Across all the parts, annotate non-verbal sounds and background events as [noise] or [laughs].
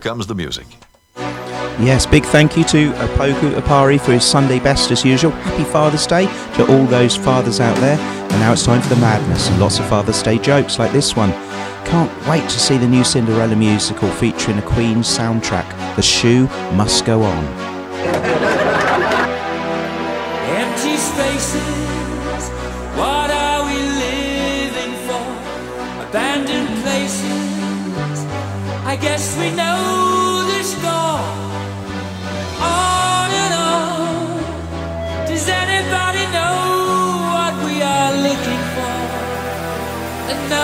comes the music. Yes, big thank you to Opoku Apari for his Sunday best as usual. Happy Father's Day to all those fathers out there. And now it's time for the madness and lots of Father's Day jokes like this one. Can't wait to see the new Cinderella musical featuring a Queen soundtrack. The shoe must go on. Empty spaces, what are we living for? Abandoned places, I guess we know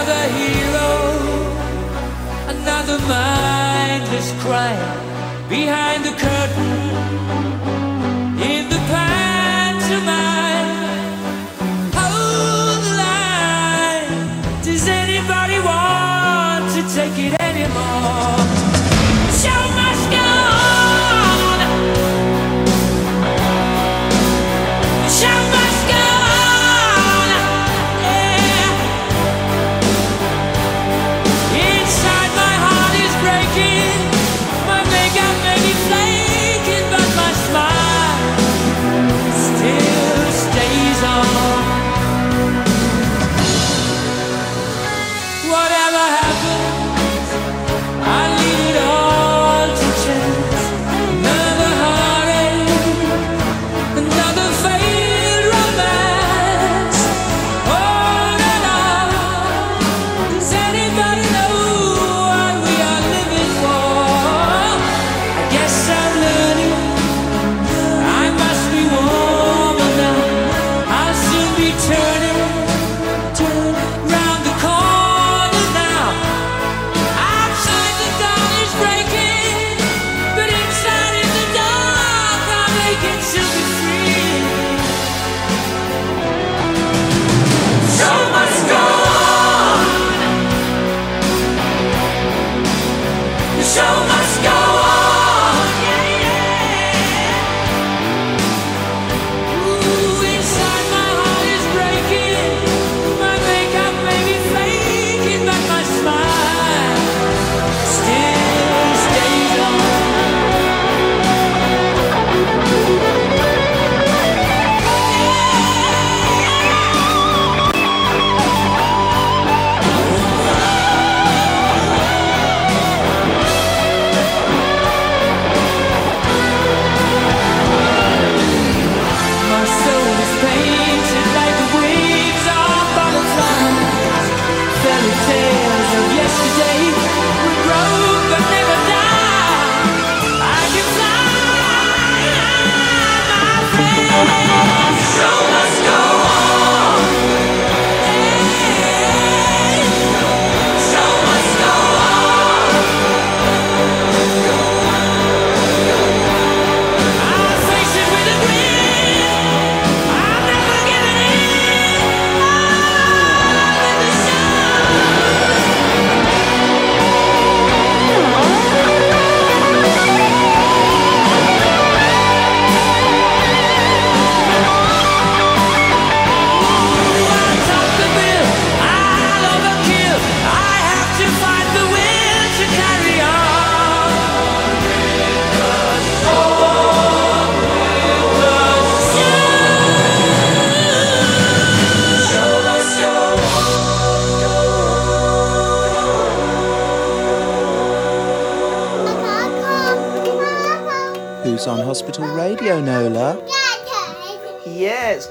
Another hero, another mindless crime behind the curtain in the pantomime.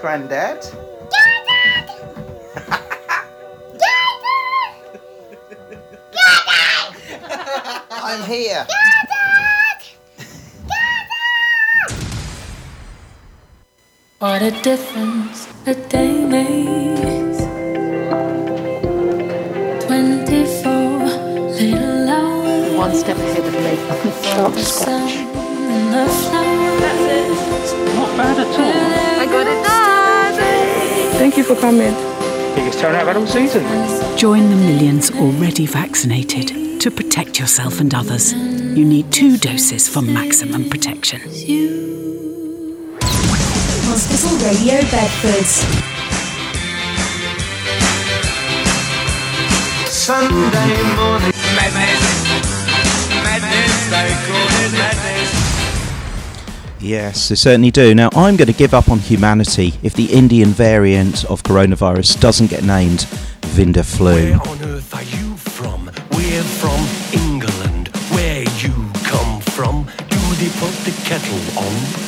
Yeah, it's Grandad. I'm here. What a difference a day makes. Twenty-four little hours. One step ahead of me. Sharp The scratch. sun and the flowers. Not bad at all. I got it done. Thank you for coming. Biggest turnout of adult season. Join the millions already vaccinated to protect yourself and others. You need two doses for maximum protection. Hospital Radio Bedford. Sunday morning. Madness. madness, they call it madness. Yes, they certainly do. Now, I'm going to give up on humanity if the Indian variant of coronavirus doesn't get named Vinda flu. Where on earth are you from? We're from England. Where you come from? Do they put the kettle on?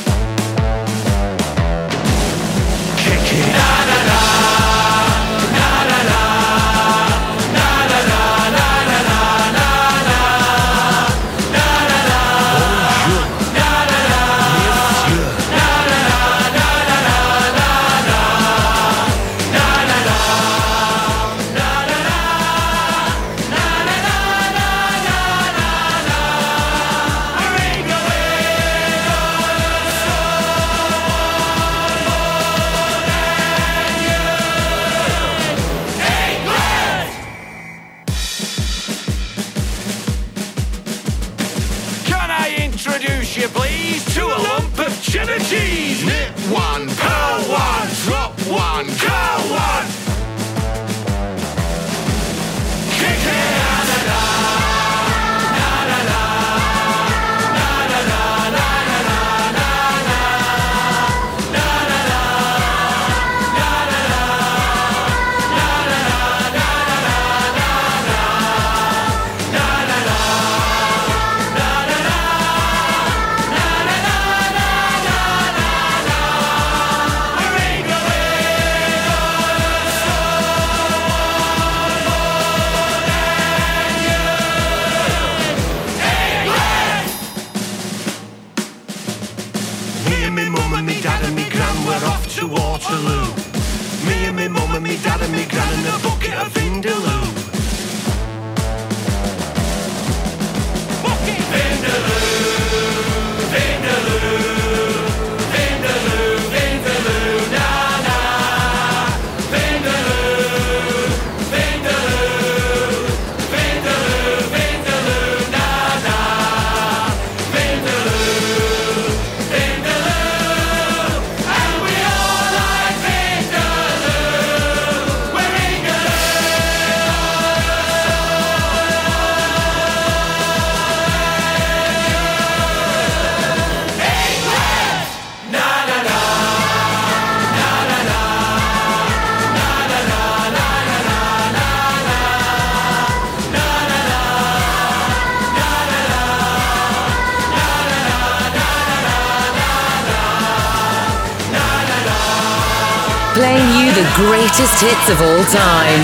Greatest hits of all time.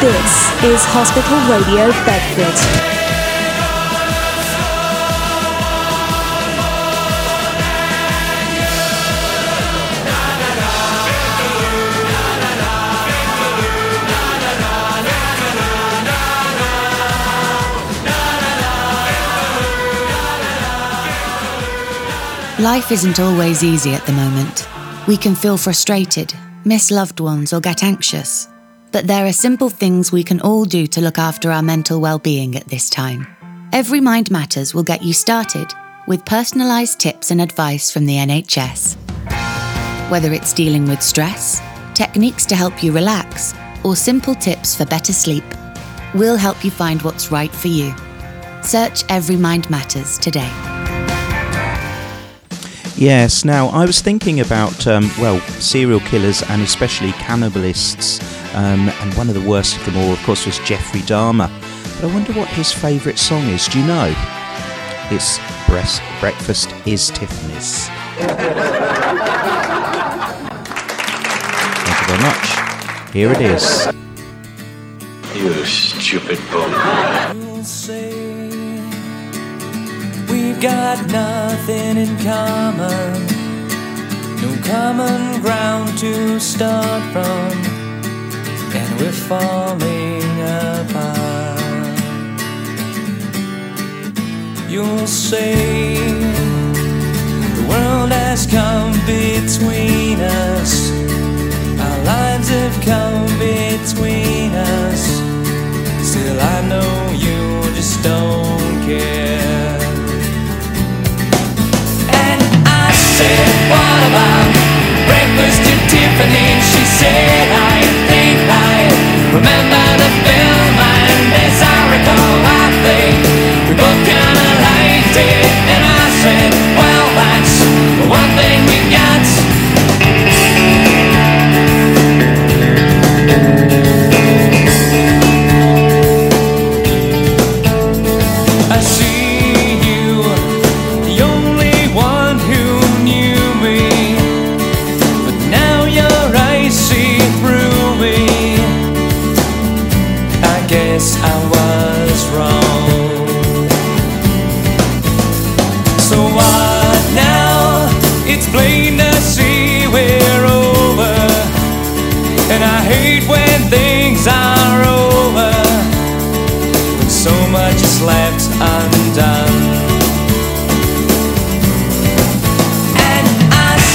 This is Hospital Radio Bedford. Life isn't always easy at the moment. We can feel frustrated, miss loved ones, or get anxious. But there are simple things we can all do to look after our mental well-being at this time. Every Mind Matters will get you started with personalised tips and advice from the NHS. Whether it's dealing with stress, techniques to help you relax, or simple tips for better sleep, we'll help you find what's right for you. Search Every Mind Matters today. Yes, now I was thinking about, um, well, serial killers and especially cannibalists, um, and one of the worst of them all, of course, was Jeffrey Dahmer. But I wonder what his favourite song is. Do you know? It's Breast Breakfast is Tiffany's. Thank you very much. Here it is. You stupid bum. Got nothing in common, no common ground to start from, and we're falling apart. You'll say the world has come between us, our lives have come between us. Still, I know you just don't care. What about breakfast to Tiffany? She said, I think I remember the film, and as I recall, I think we both kinda liked it.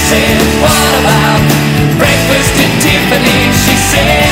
Said, What about breakfast at Tiffany? She said,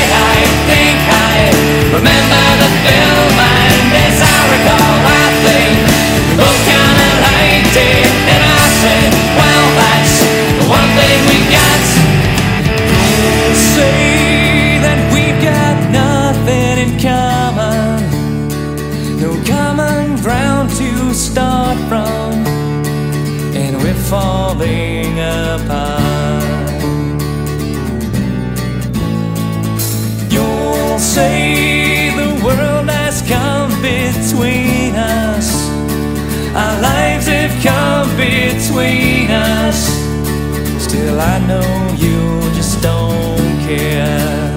Still, I know you just don't care.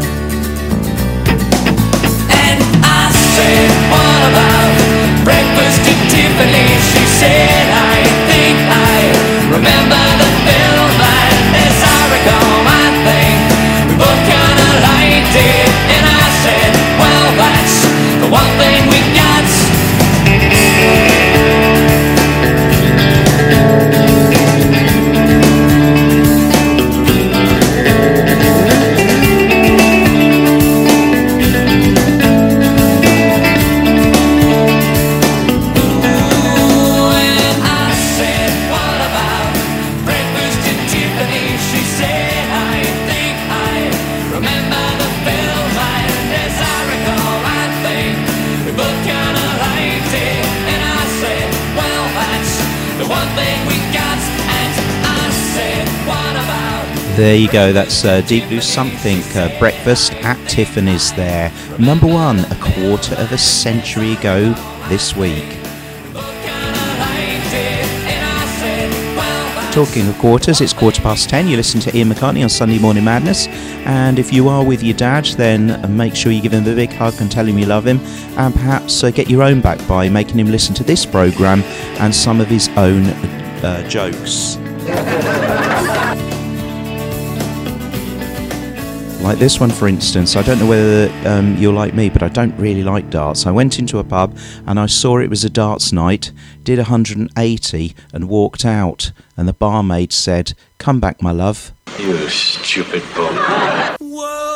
And I said, What about breakfast at Tiffany? She said, I think I remember the film, and as I recall, I think we both kinda liked it. And I said, Well, that's the one thing we There you go, that's uh, Deep Blue Something, uh, Breakfast at Tiffany's there. Number one, a quarter of a century ago this week. Talking of quarters, it's quarter past ten. You listen to Ian McCartney on Sunday Morning Madness. And if you are with your dad, then uh, make sure you give him a big hug and tell him you love him. And perhaps uh, get your own back by making him listen to this programme and some of his own uh, jokes. Like this one, for instance. I don't know whether um, you're like me, but I don't really like darts. I went into a pub and I saw it was a darts night, did 180 and walked out. And the barmaid said, Come back, my love. You stupid bum. Whoa,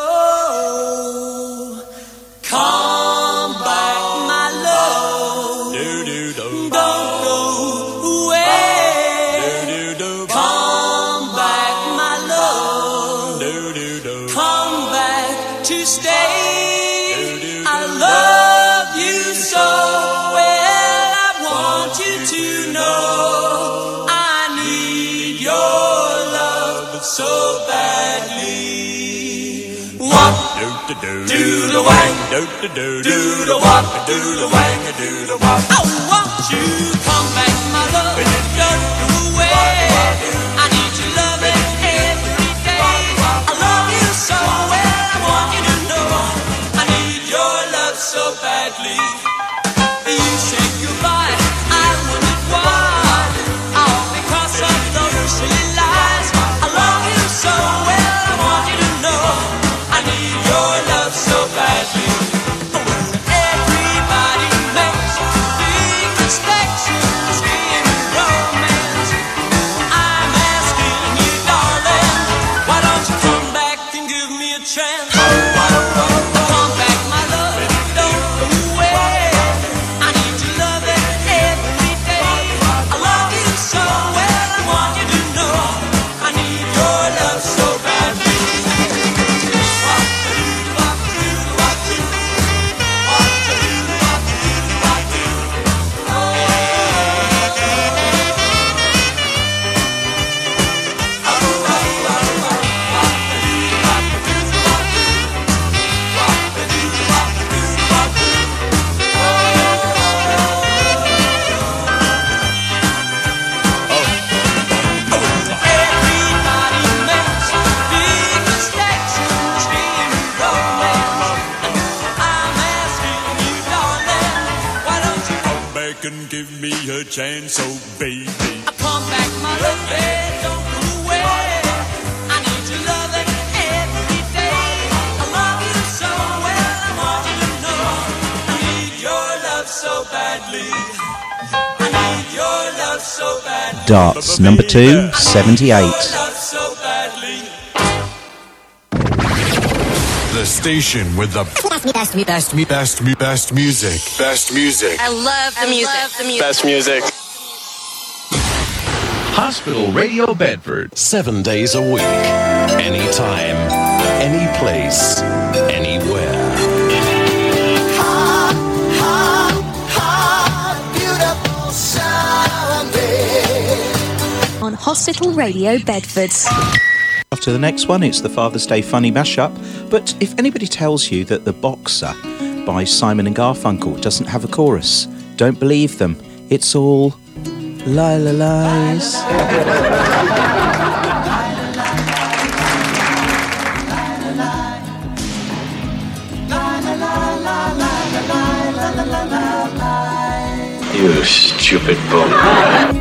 Do the wang, do the do, do the wop, do the wang, do the wop. I want you come back, my love. Don't go away. Number two, 78. Love so badly. The station with the best, best, best, best, best, best music. Best music. I love the music. the music. Best music. Hospital Radio Bedford. Seven days a week. Anytime. Any place. Hospital Radio Bedford. After the next one, it's the Father's Day funny mashup. But if anybody tells you that The Boxer by Simon and Garfunkel doesn't have a chorus, don't believe them. It's all Lila lies. You stupid bum.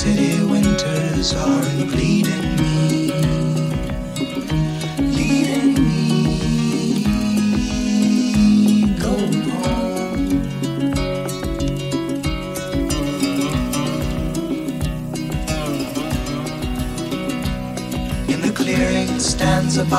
City winters are bleeding me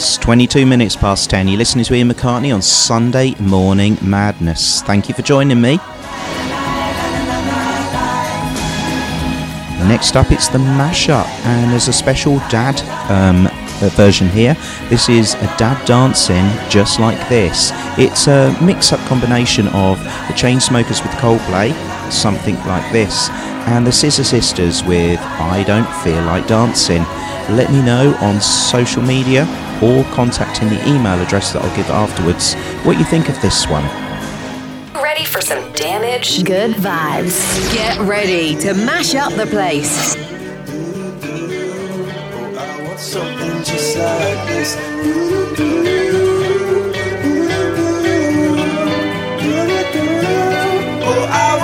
That's 22 minutes past 10. You're listening to Ian McCartney on Sunday Morning Madness. Thank you for joining me. Next up, it's the mashup, and there's a special dad um, uh, version here. This is a dad dancing just like this. It's a mix up combination of the Chainsmokers with Coldplay, something like this, and the Scissor Sisters with I Don't Feel Like Dancing. Let me know on social media or contacting the email address that I'll give afterwards what you think of this one. Ready for some damage? Good vibes. Get ready to mash up the place. Something just like this. Oh,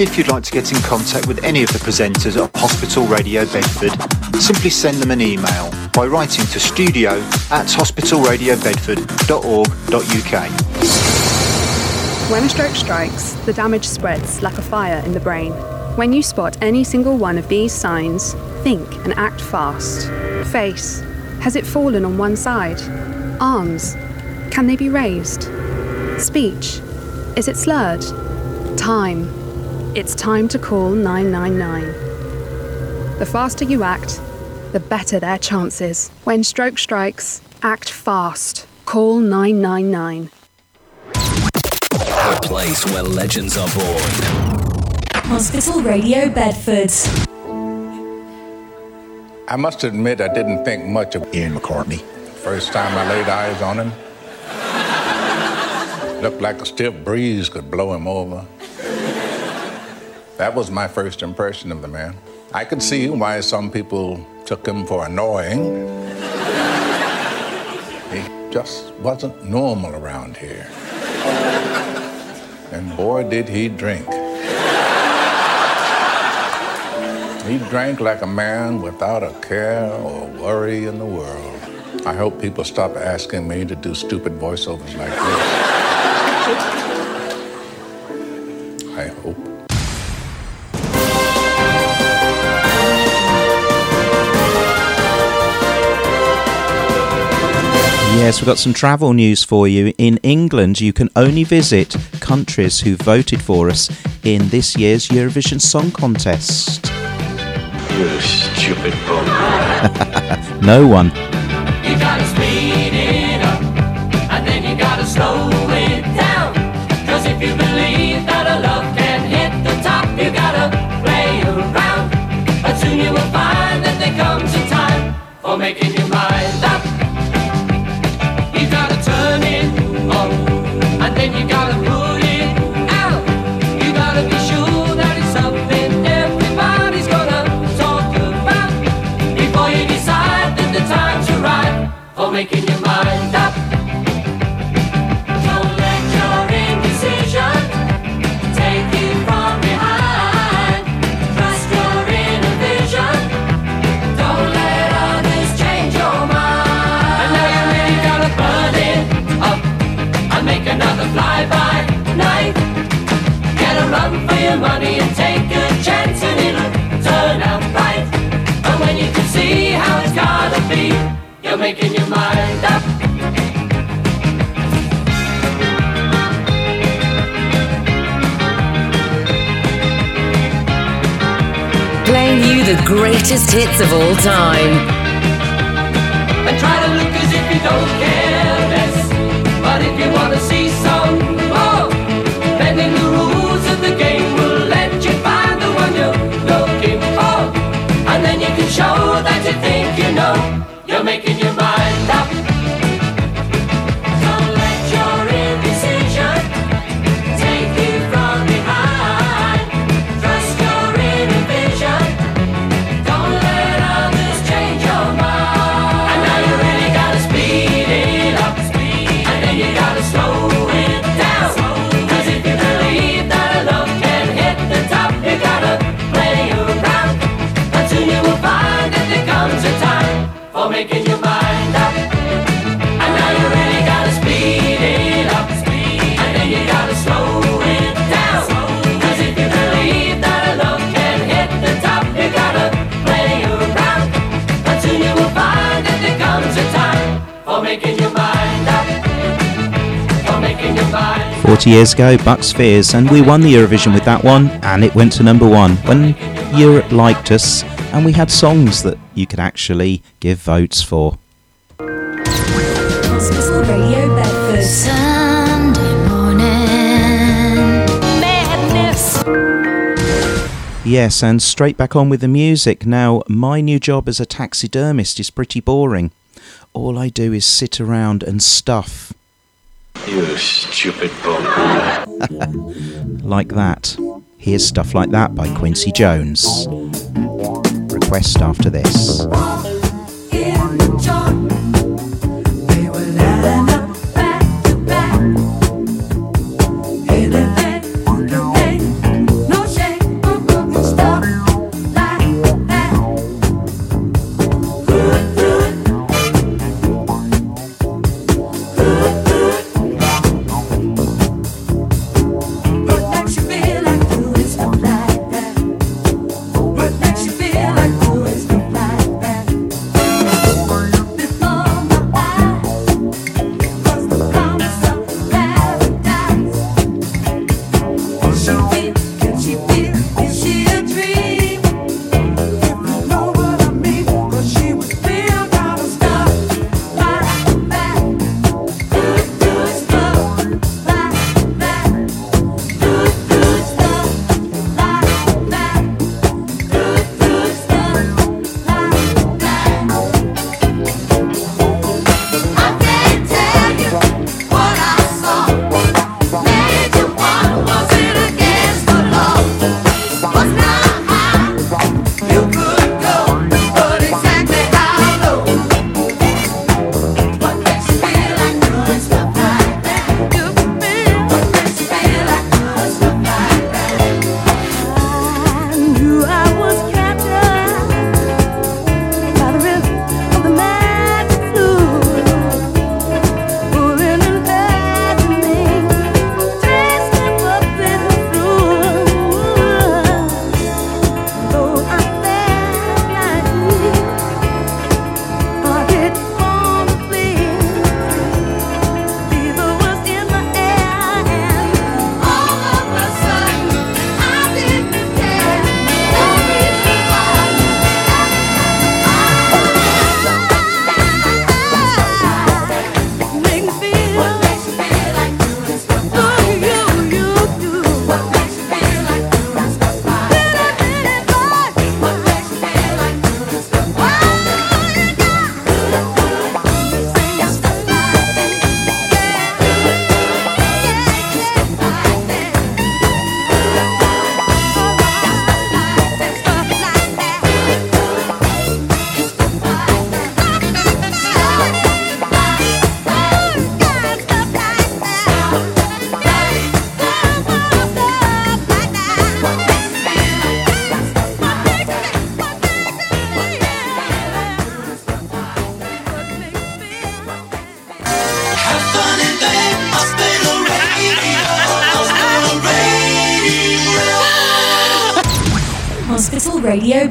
If you'd like to get in contact with any of the presenters at Hospital Radio Bedford, simply send them an email by writing to studio at hospitalradiobedford.org.uk. When a stroke strikes, the damage spreads like a fire in the brain. When you spot any single one of these signs, think and act fast. Face. Has it fallen on one side? Arms. Can they be raised? Speech. Is it slurred? Time. It's time to call 999. The faster you act, the better their chances. When stroke strikes, act fast. Call 999. A place where legends are born. Hospital Radio Bedford. I must admit, I didn't think much of Ian McCartney. First time I laid eyes on him, looked like a stiff breeze could blow him over. That was my first impression of the man. I could see why some people took him for annoying. He just wasn't normal around here. And boy, did he drink. He drank like a man without a care or worry in the world. I hope people stop asking me to do stupid voiceovers like this. Yes, we've got some travel news for you. In England, you can only visit countries who voted for us in this year's Eurovision Song Contest. You stupid bum. [laughs] no one. You gotta speed it up, and then you gotta slow it down. Cause if you believe that a love can hit the top, you gotta play around. But soon you will find that there comes a time for making your you're making your mind up. Playing you the greatest hits of all time. And try to look as if you don't care less. But if you wanna see some more, bending the rules of the game will let you find the one you're looking for. And then you can show that you think you know. You're making your mind 40 years ago, Bucks Fizz, and we won the Eurovision with that one, and it went to number one when Europe liked us, and we had songs that you could actually give votes for. Hospital Radio Bedford. Sunday morning. Madness. Yes, and straight back on with the music. Now, my new job as a taxidermist is pretty boring. All I do is sit around and stuff. You stupid bum. [laughs] like that. Here's stuff like that by Quincy Jones. Request after this.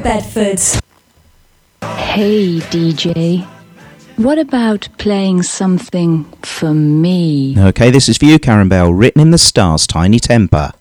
Bedford. Hey, DJ. What about playing something for me? Okay, this is for you, Karen Bell, written in the stars, Tinie Tempah.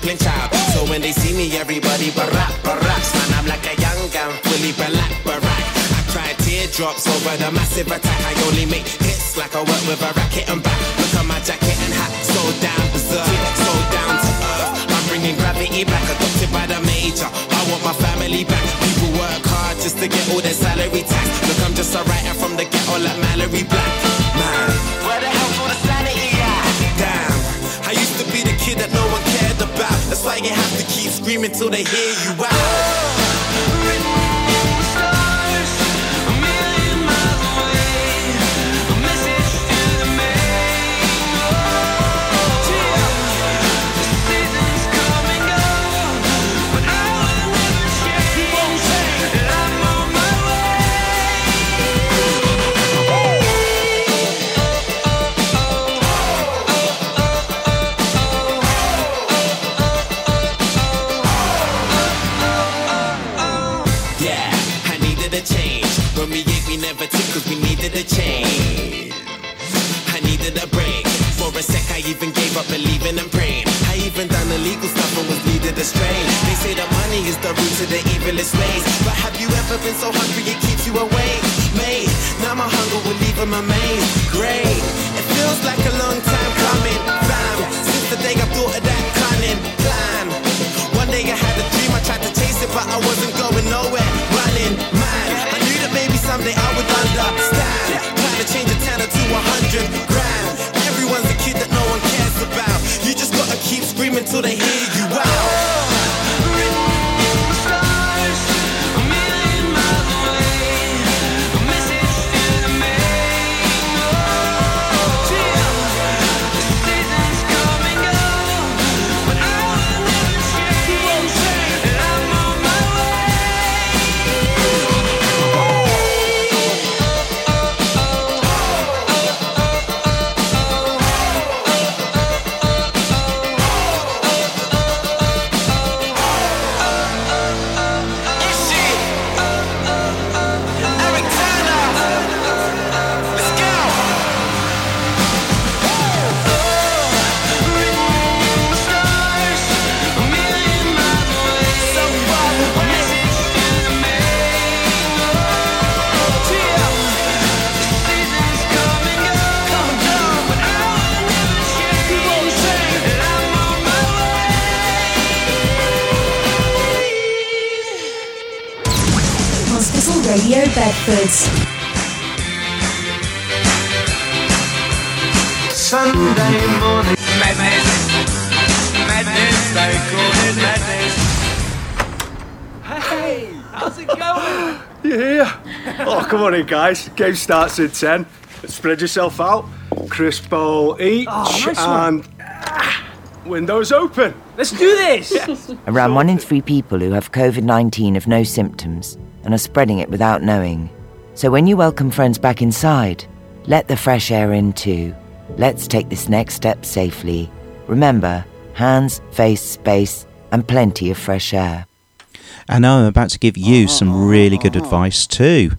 Disciplined child. So when they see me, everybody barack, barack. Man, I'm like a young gun, fully black, barack. I cry teardrops over the massive attack. I only make hits like I work with a racket and back. Look at my jacket and hat, so down berserk, so down to earth. I'm bringing gravity back, adopted by the major. I want my family back. People work hard just to get all their salary tax. Look, I'm just a writer from the ghetto like Mallory Black. Man, That's why you have to keep screaming till they hear you out. Believing and praying. I even done illegal stuff and was needed a strain. They say that money is the root of the evilest ways. But have you ever been so hungry it keeps you awake? Mate, now my hunger will leave them amazed. Great, it feels like a long time coming. Fam, since the day I thought of that cunning plan. One day I had a dream, I tried to chase it, but I wasn't going nowhere. Running mad. I knew that maybe someday I would Bedford. Sunday morning madness, madness, they call it madness. Hey, how's it going? [gasps] You here? Oh, come on in, guys. Game starts in 10. Spread yourself out. Crisp bowl each. Oh, nice and ah, windows open. Let's do this. [laughs] Around one in three people who have COVID 19 have no symptoms and are spreading it without knowing. So when you welcome friends back inside, let the fresh air in too. Let's take this next step safely. Remember hands, face, space, and plenty of fresh air. And now I'm about to give you some really good advice too.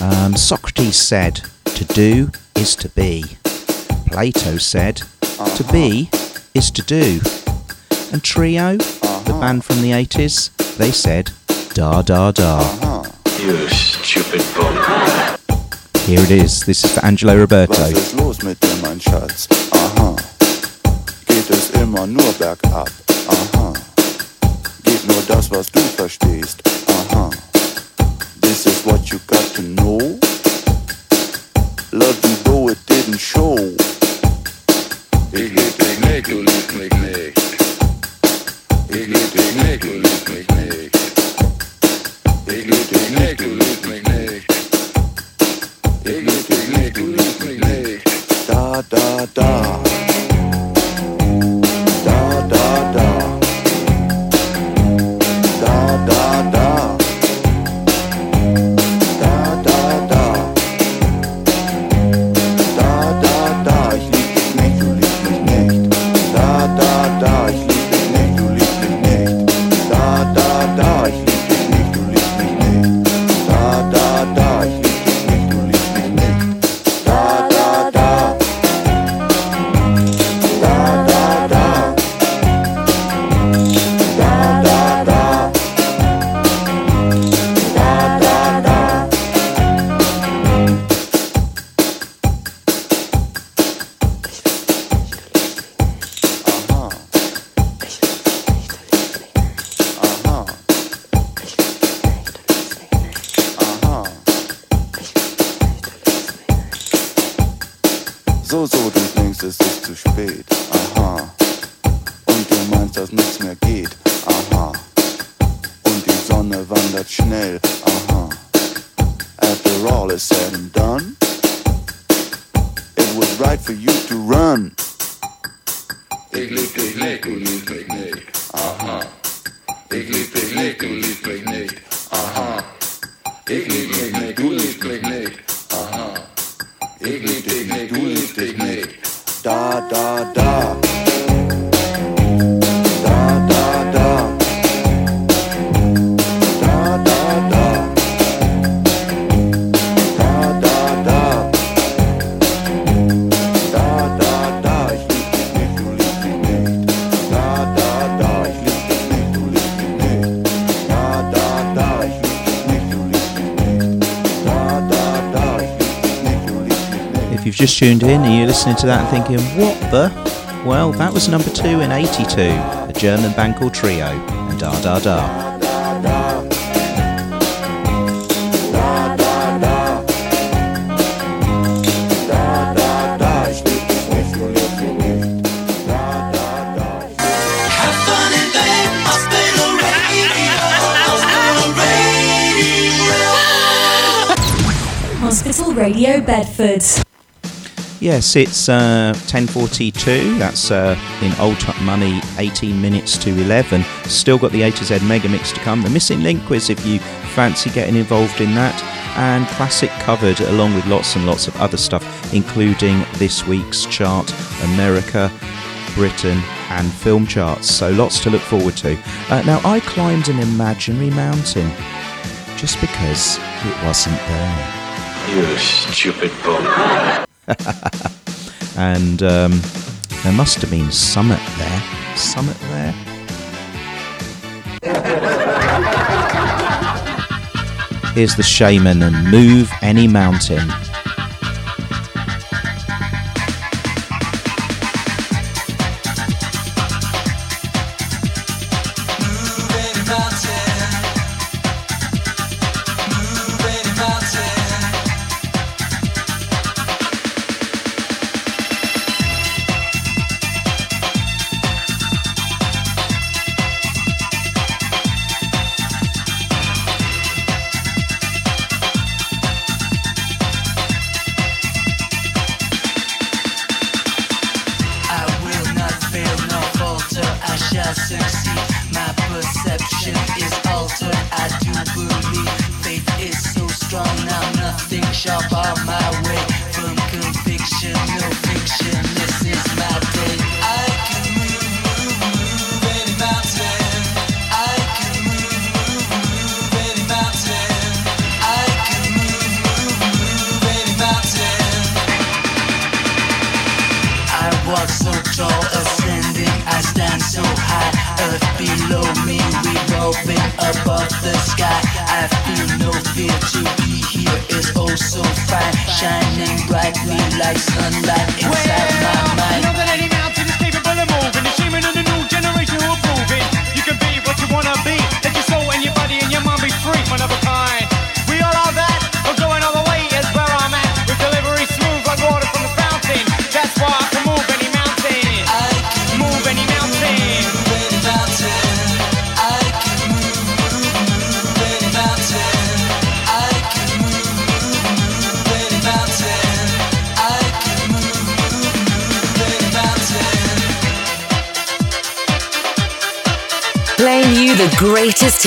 Um, Socrates said, To do is to be. Plato said, To be is to do. And Trio, the uh-huh. band from the 80s, they said, Da da da. Uh-huh. You stupid bum. Here it is. This is for Angelo Roberto. Was ist los mit dir, mein Schatz? Aha. Geht es immer nur bergab? Aha. Geht nur das, was du verstehst? Aha. This is what you got to know. Love just tuned in and you're listening to that and thinking, what the? Well, that was number two in 82, a German band called Trio, and Da Da Da. Radio Bedford. Yes, it's uh, 10.42. That's uh, in old money, 18 minutes to 11. Still got the A to Z mega mix to come. The missing link quiz if you fancy getting involved in that. And classic covered along with lots and lots of other stuff, including this week's chart, America, Britain, and film charts. So lots to look forward to. Uh, now, I climbed an imaginary mountain just because it wasn't there. You stupid bum. [laughs] and um, there must have been summit there. Summit there. Here's the Shamen and move any mountain.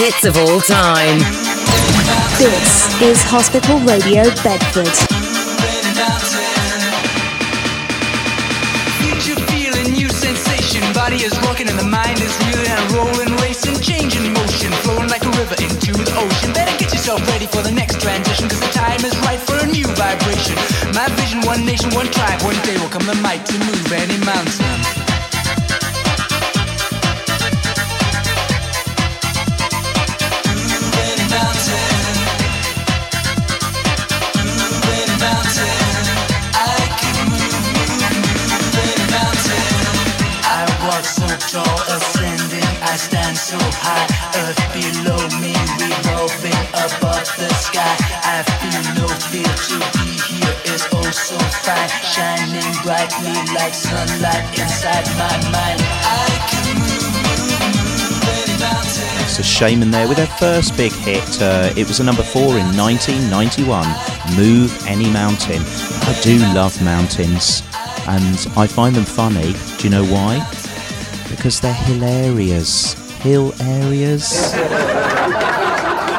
Hits of all time. This is Hospital Radio Bedford. Future feeling, new sensation. Body is rocking and the mind is reeling and rolling, racing, changing motion, flowing like a river into the ocean. Better get yourself ready for the next transition, cause the time is right for a new vibration. My vision, one nation, one tribe. One day will come the might to move any mountain. Fine, shining brightly like sunlight inside my mind. I can move, move, there with their first big hit. Uh, it was a number four in 1991. Move Any Mountain. I do love mountains and I find them funny. Do you know why? Because they're hilarious. Hill areas.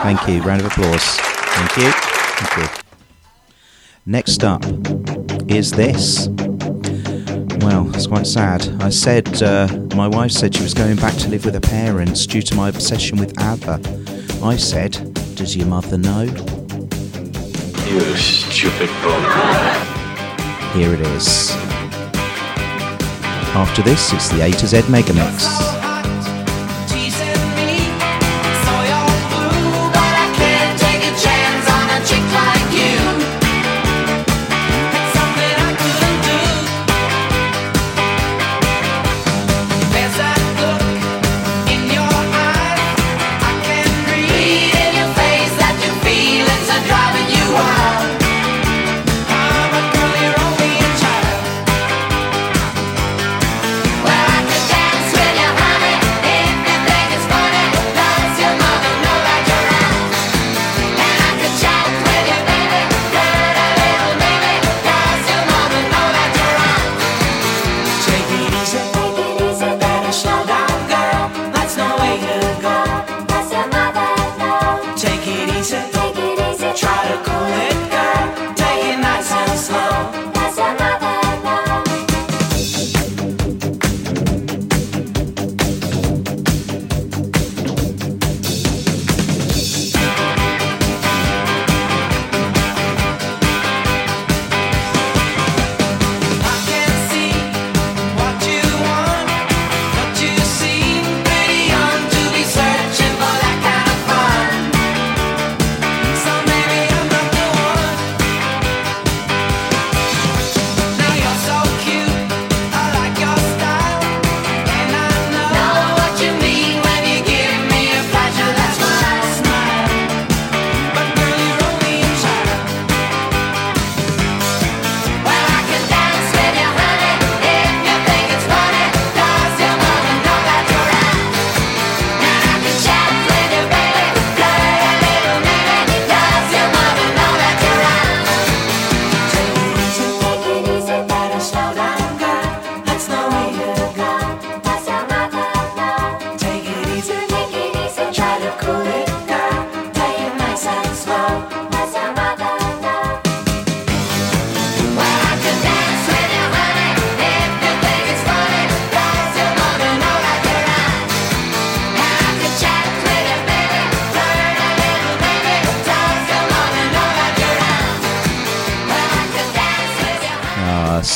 Thank you. Round of applause. Thank you. Thank you. Next up is this. Well, it's quite sad. I said, uh, my wife said she was going back to live with her parents due to my obsession with ABBA. I said, does your mother know? You stupid bum. Here it is. After this, it's the A to Z Megamix. Take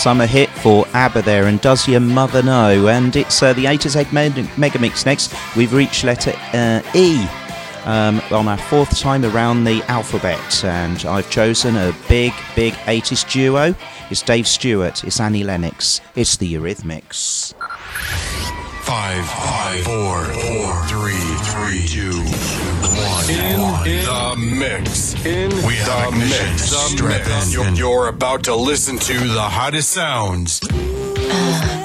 summer hit for ABBA there, and does your mother know? And it's uh, the A to Z Meg- Megamix next. We've reached letter uh, E um, on our fourth time around the alphabet, and I've chosen a big, big 80s duo. It's Dave Stewart, it's Annie Lennox, it's the Eurythmics. Five, five, four, four, three, three, two, one. In, the mix. In we have ignition. Strap in. You're, you're about to listen to the hottest sounds. Sweet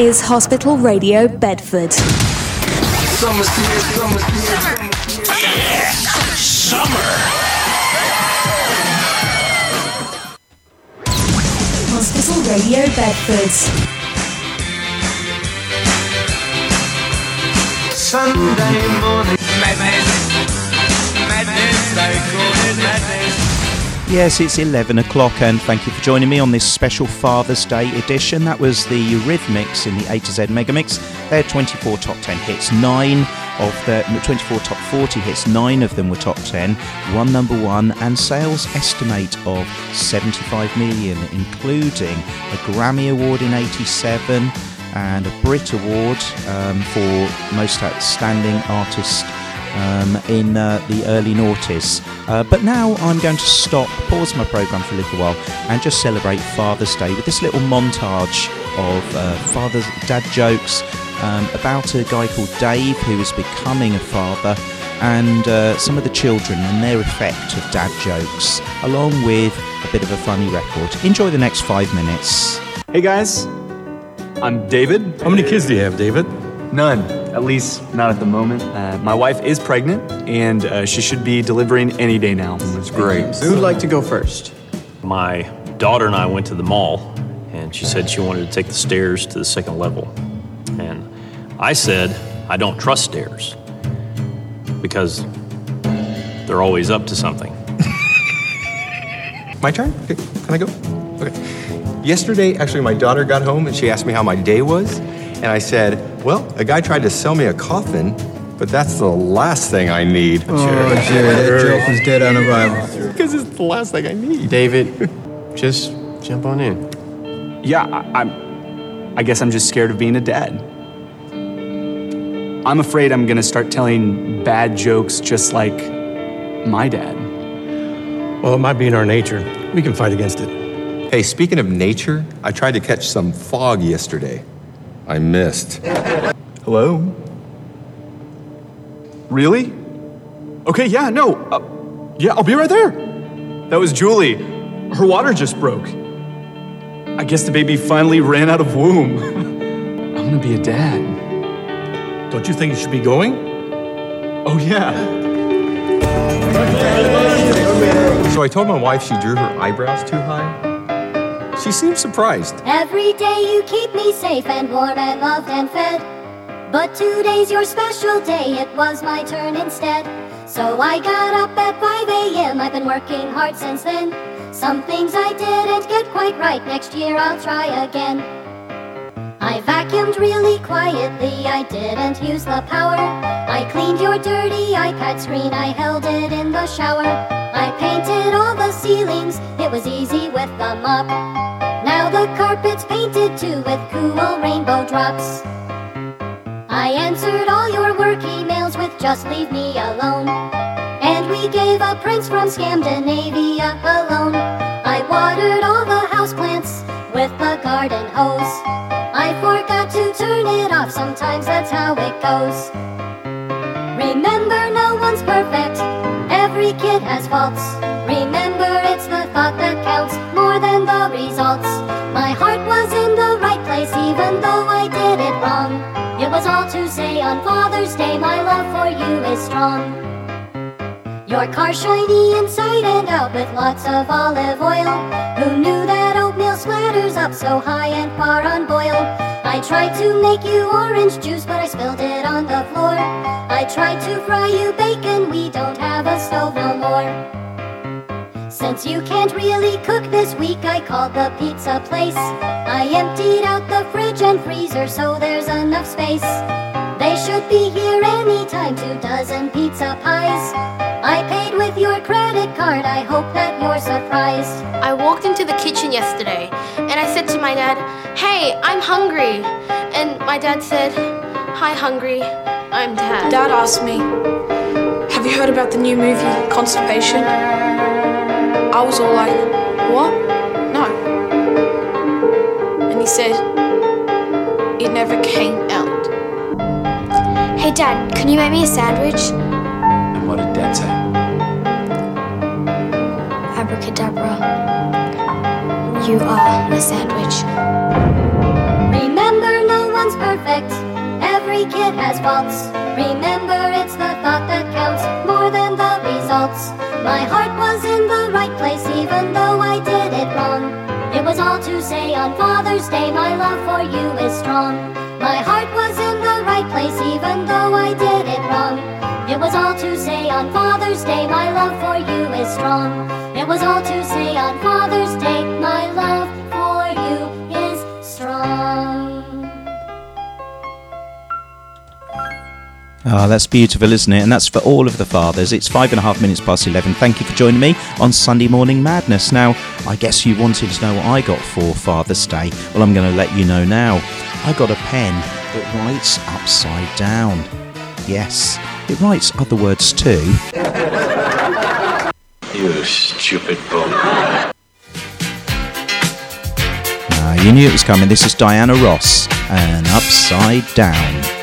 is Hospital Radio Bedford. Summer's here, summer's here. Yeah, summer. Hospital Radio Bedford. Sunday morning madness, madness, they call it madness. Yes, it's 11 o'clock, and thank you for joining me on this special Father's Day edition. That was the Eurythmics in the A to Z Megamix. They had 24 top 10 hits, 9 of the 24 top 40 hits, 9 of them were top 10, one number one, and sales estimate of 75 million, including a Grammy Award in 87 and a Brit Award um, for Most Outstanding Artist um, in uh, the early noughties. Uh, but now I'm going to stop, pause my programme for a little while, and just celebrate Father's Day with this little montage of uh, father's dad jokes um, about a guy called Dave who is becoming a father. And uh, some of the children and their effect of dad jokes, along with a bit of a funny record. Enjoy the next five minutes. Hey guys, I'm David. How many kids do you have, David? None, at least not at the moment. Uh, my wife is pregnant, and uh, she should be delivering any day now. That's great. Who'd like to go first? My daughter and I went to the mall, and she said she wanted to take the stairs to the second level. And I said, I don't trust stairs because they're always up to something. [laughs] My turn? Okay, can I go? Okay. Yesterday, actually, my daughter got home and she asked me how my day was. And I said, Well, a guy tried to sell me a coffin, but that's the last thing I need. Oh, Jerry, that joke was dead on arrival. Because it's the last thing I need. David, just jump on in. Yeah, I, I'm. I guess I'm just scared of being a dad. I'm afraid I'm gonna start telling bad jokes just like my dad. Well, it might be in our nature. We can fight against it. Hey, speaking of nature, I tried to catch some fog yesterday. I missed. Hello? Really? Okay, yeah, no. Uh, yeah, I'll be right there. That was Julie. Her water just broke. I guess the baby finally ran out of womb. [laughs] I'm gonna be a dad. Don't you think you should be going? Oh, yeah. So I told my wife she drew her eyebrows too high. She seemed surprised. Every day you keep me safe and warm and loved and fed. But today's your special day, it was my turn instead. So I got up at 5 a.m., I've been working hard since then. Some things I didn't get quite right, next year I'll try again. I vacuumed really quietly, I didn't use the power. I cleaned your dirty iPad screen, I held it in the shower. I painted all the ceilings, it was easy with the mop. Now the carpet's painted too with cool rainbow drops. I answered all your work emails with just leave me alone. And we gave a prince from Scandinavia a loan. I watered all the houseplants with the garden hose. I forgot to turn it off, sometimes that's how it goes. Faults. Remember, it's the thought that counts more than the results. My heart was in the right place, even though I did it wrong. It was all to say on Father's Day, my love for you is strong. Your car shiny inside and out with lots of olive oil. Who knew that splatters up so high and far on boil? I tried to make you orange juice, but I spilled it on the floor. I tried to fry you bacon, we don't have a stove no more. Since you can't really cook this week, I called the pizza place. I emptied out the fridge and freezer so there's enough space. They should be here anytime, two dozen pizza pies. I paid with your credit card, I hope that you're surprised. I walked into the kitchen yesterday and I said to my dad, Hey, I'm hungry. And my dad said, Hi, hungry. I'm dad. Dad asked me, Have you heard about the new movie, Constipation? I was all like, What? No. And he said, It never came out. Hey, Dad, can you make me a sandwich? Abracadabra. You are a sandwich. Remember, no one's perfect. Every kid has faults. Remember, it's the thought that counts more than the results. My heart was in the right place, even though I did it wrong. It was all to say on Father's Day, my love for you is strong. My heart was in the right place, even though I did it wrong. It was all to say on Father's Day, my love for you is strong. Was all to say on Father's Day, my love for you is strong. Ah, that's beautiful, isn't it? And that's for all of the fathers. It's five and a half minutes past 11. Thank you for joining me on Sunday Morning Madness. Now, I guess you wanted to know what I got for Father's Day. Well, I'm going to let you know now. I got a pen that writes upside down. Yes, it writes other words too. You stupid bum. Ah, you knew it was coming. This is Diana Ross and Upside Down.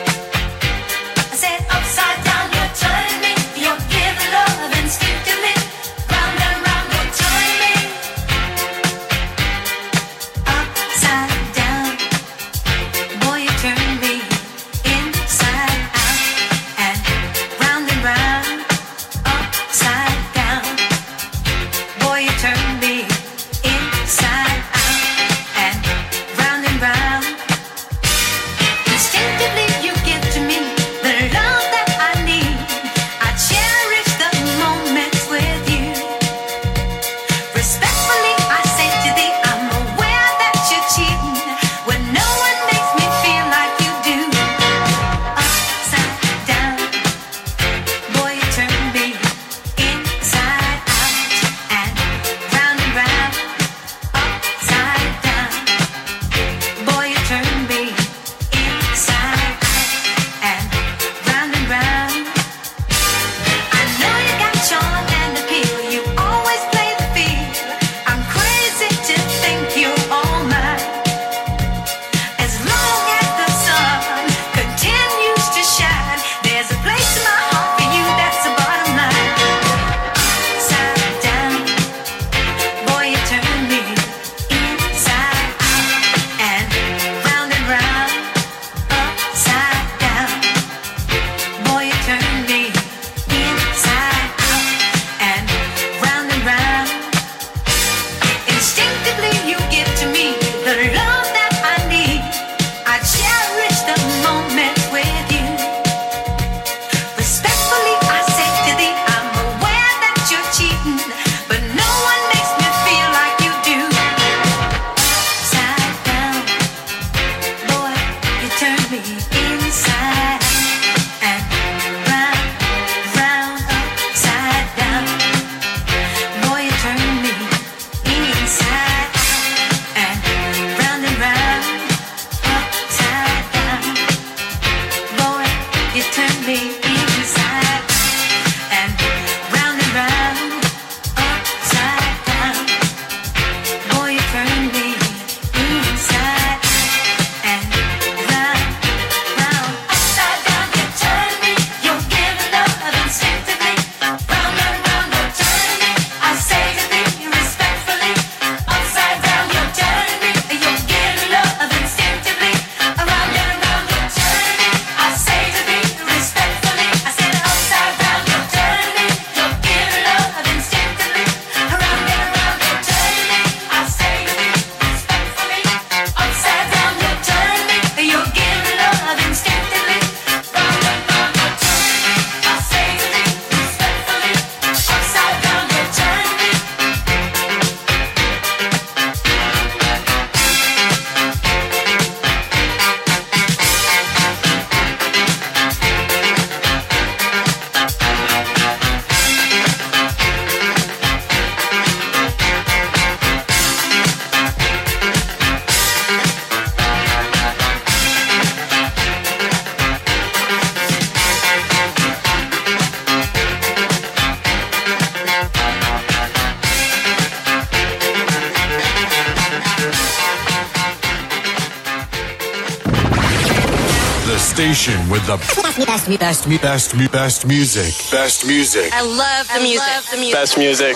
Best, best, best, best, best music. Best music. I love the music. the music. Best music.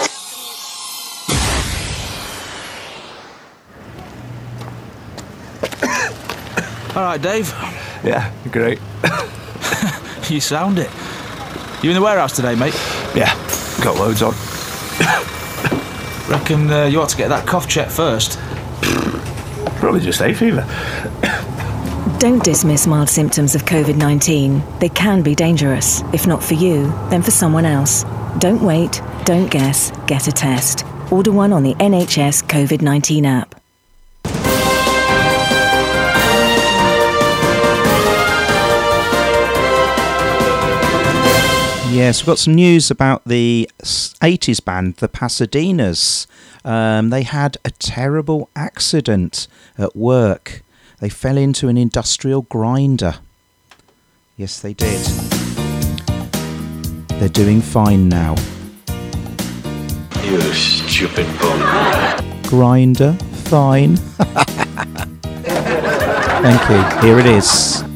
[coughs] All right, Dave. Yeah, great. [laughs] You sound it. You in the warehouse today, mate? Yeah, got loads on. Reckon uh, you ought to get that cough check first. Probably just hay fever. Don't dismiss mild symptoms of COVID 19. They can be dangerous. If not for you, then for someone else. Don't wait, don't guess, get a test. Order one on the NHS COVID 19 app. Yes, we've got some news about the 80s band, the Pasadenas. Um, they had a terrible accident at work. They fell into an industrial grinder. Yes, they did. They're doing fine now. You stupid bum. Grinder, fine. [laughs] Thank you. Here it is.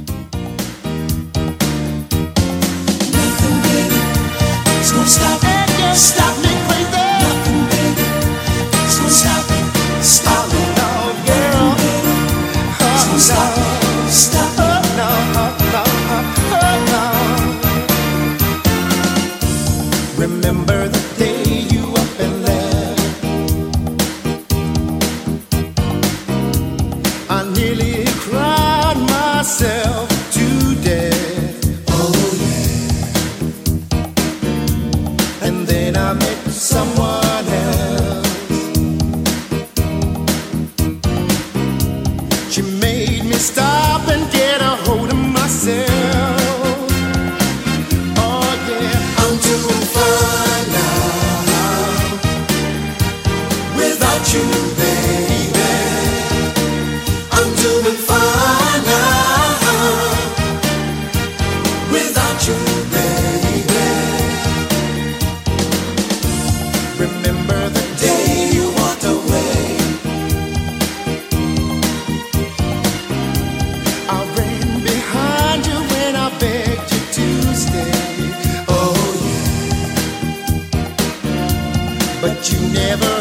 Never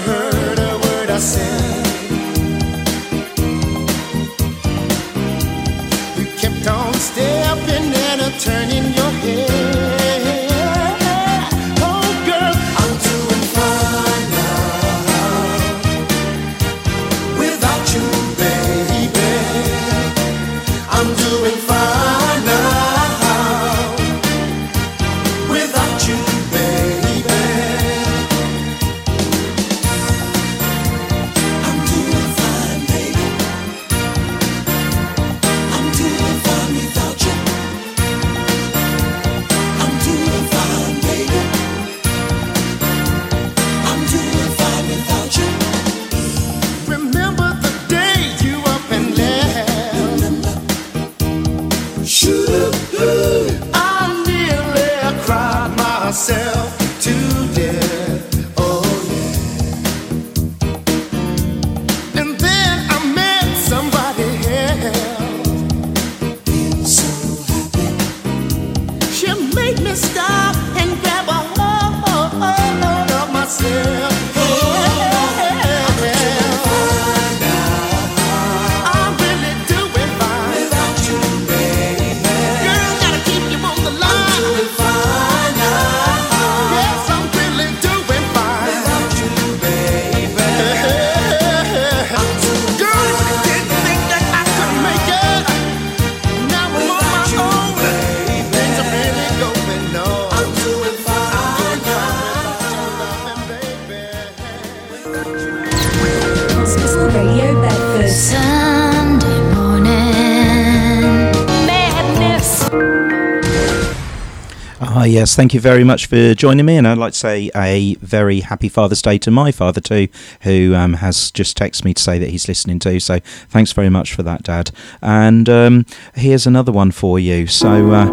yes, thank you very much for joining me. And I'd like to say a very happy Father's Day to my father, too, who um, has just texted me to say that he's listening too. So thanks very much for that, Dad. And um, here's another one for you. So uh,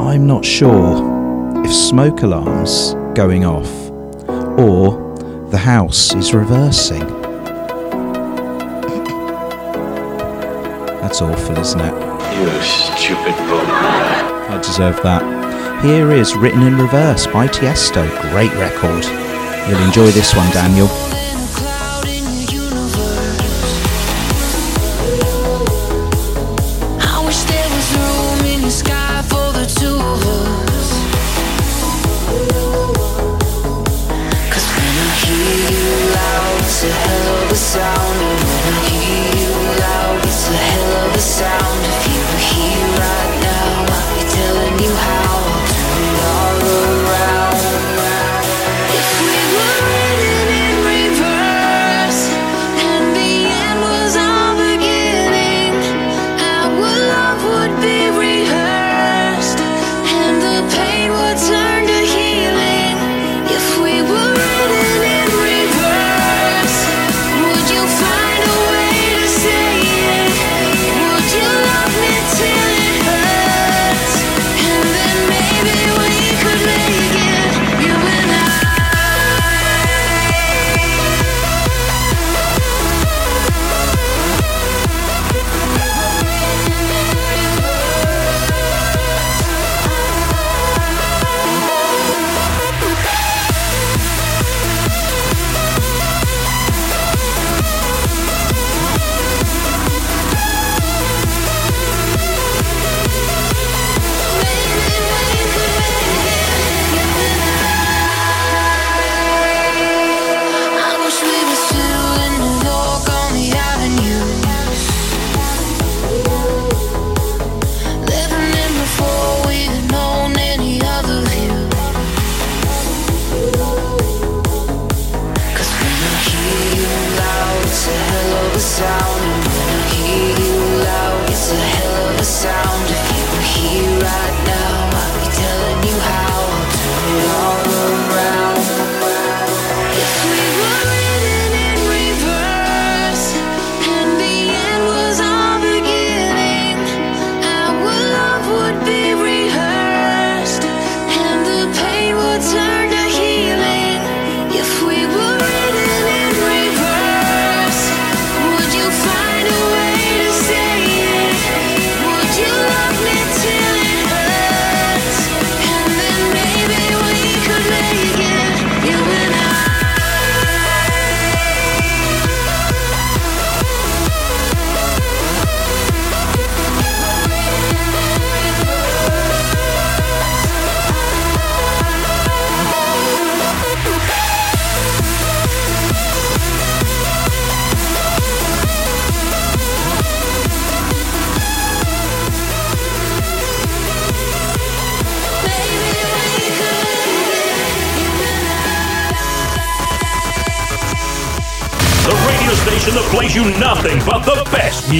I'm not sure if smoke alarms going off or the house is reversing. That's awful, isn't it? You stupid bum. I deserve that. Here is Written in Reverse by Tiesto. Great record. You'll enjoy this one, Daniel.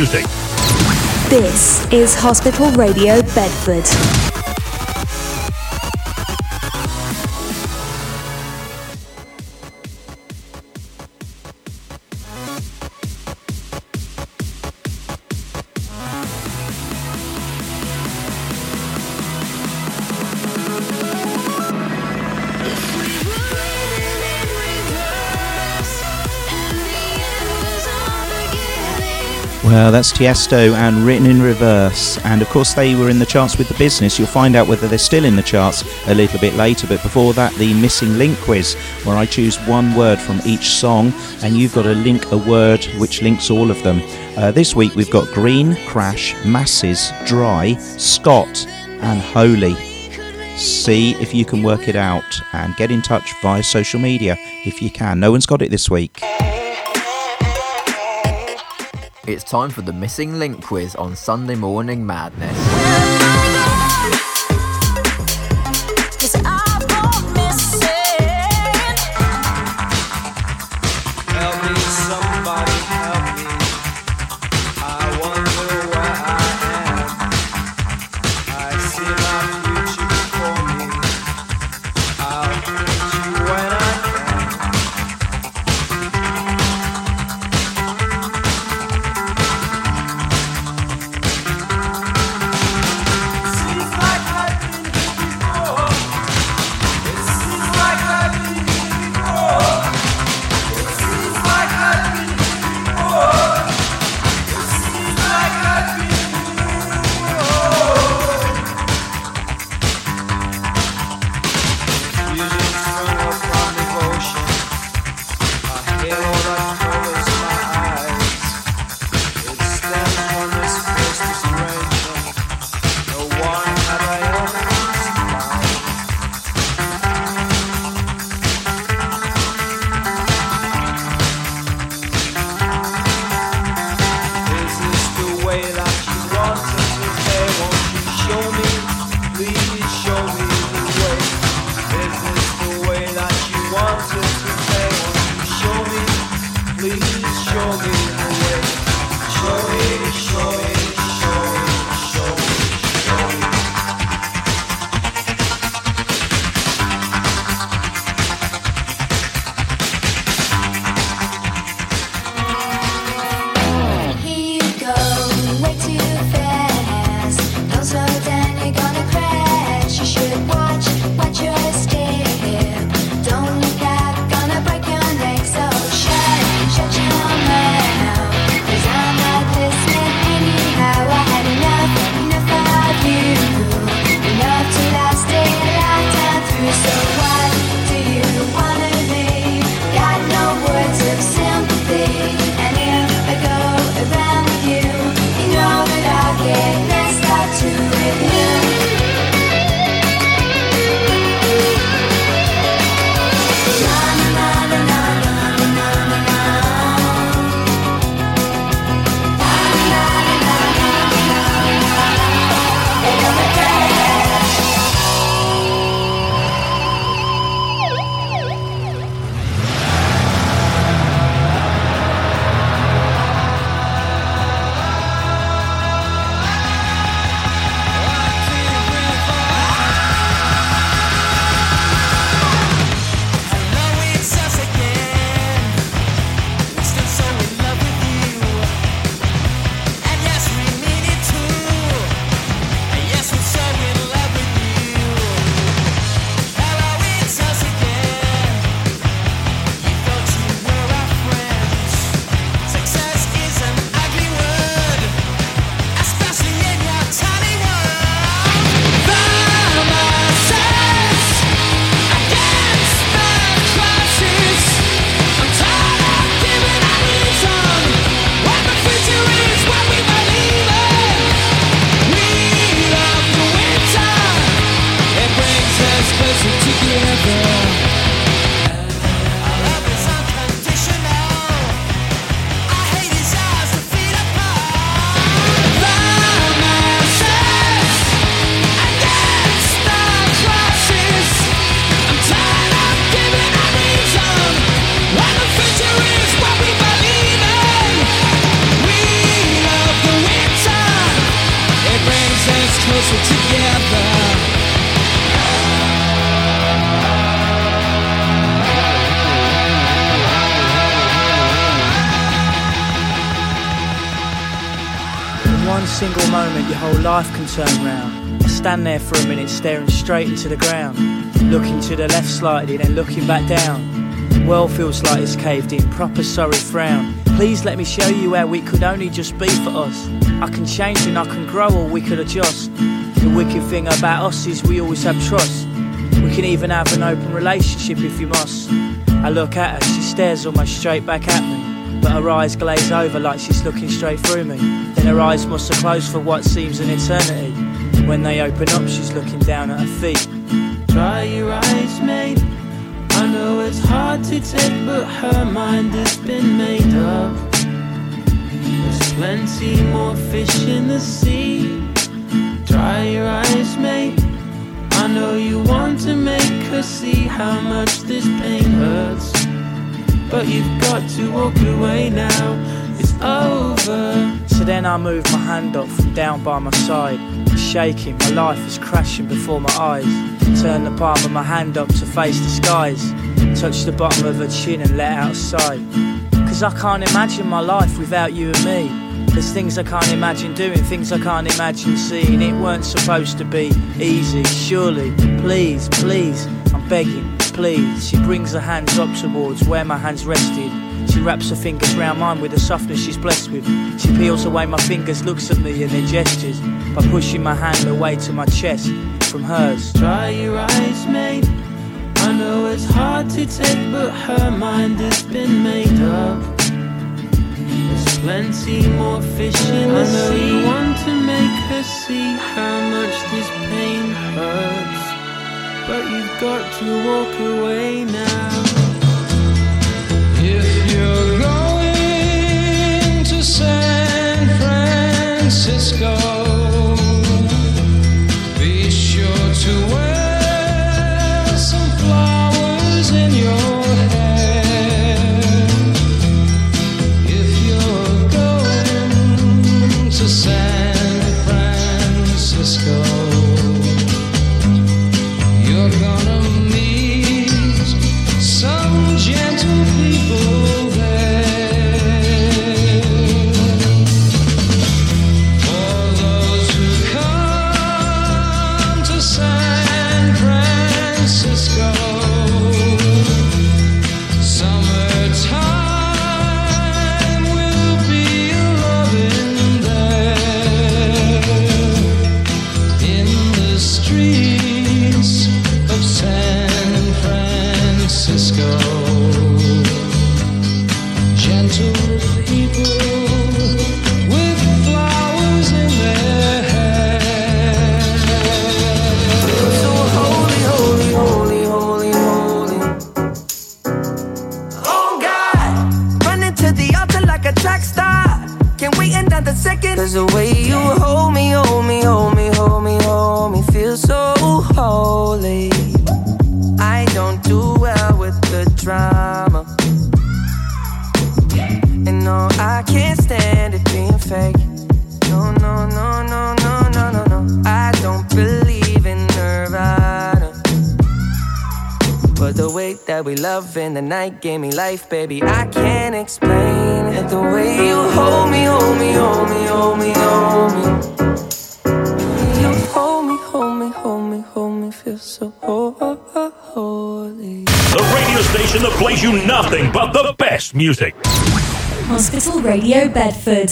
music. This is Hospital Radio Bedford. Uh, that's Tiesto and Written in Reverse. And of course, they were in the charts with the business. You'll find out whether they're still in the charts a little bit later. But before that, the Missing Link quiz, where I choose one word from each song and you've got to link a word which links all of them. Uh, this week, we've got Green, Crash, Masses, Dry, Scott, and Holy. See if you can work it out and get in touch via social media if you can. No one's got it this week. It's time for the Missing Link quiz on Sunday Morning Madness. Straight into the ground. Looking to the left slightly, then looking back down. World feels like it's caved in, proper sorry frown. Please let me show you how we could only just be for us. I can change and I can grow, or we could adjust. The wicked thing about us is we always have trust. We can even have an open relationship if you must. I look at her, she stares almost straight back at me. But her eyes glaze over like she's looking straight through me. Then her eyes must have closed for what seems an eternity. When they open up, she's looking down at her feet. Dry your eyes, mate. I know it's hard to take, but her mind has been made up. There's plenty more fish in the sea. Dry your eyes, mate. I know you want to make her see how much this pain hurts. But you've got to walk away now. It's over. So then I move my hand up from down by my side. Shaking, my life is crashing before my eyes. Turn the palm of my hand up to face the skies. Touch the bottom of her chin and let out a sigh. Cause I can't imagine my life without you and me. There's things I can't imagine doing, things I can't imagine seeing. It weren't supposed to be easy, surely. Please, please, I'm begging, please. She brings her hands up towards where my hands rested. She wraps her fingers round mine with the softness she's blessed with. She peels away my fingers, looks at me and then gestures by pushing my hand away to my chest from hers. Dry your eyes, mate. I know it's hard to take, but her mind has been made up. There's plenty more fish in the sea. I know you want to make her see how much this pain hurts, but you've got to walk away now. Francisco, we love in the night gave me life, baby. I can't explain it. The way you hold me, hold me, hold me, hold me, hold me. You hold me, hold me, hold me, hold me, feel so ho- ho- ho- holy. The radio station that plays you nothing but the best music. Hospital Radio Bedford.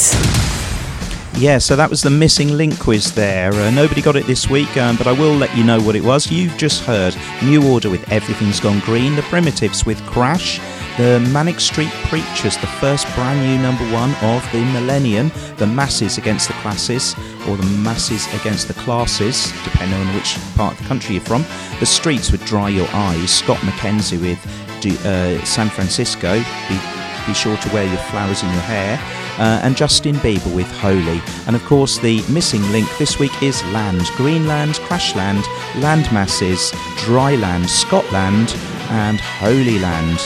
Yeah, so that was the missing link quiz there. Uh, nobody got it this week, um, but I will let you know what it was. You've just heard New Order with Everything's Gone Green, The Primitives with Crash, The Manic Street Preachers, the first brand new number one of the millennium, The Masses Against the Classes, or The Masses Against the Classes, depending on which part of the country you're from, The Streets with Dry Your Eyes, Scott McKenzie with uh, San Francisco, Be, be sure to wear your flowers in your hair uh, and Justin Bieber with Holy. And of course, the missing link this week is land Greenland, Crashland, Land Masses, Dryland, Scotland, and Holy Land.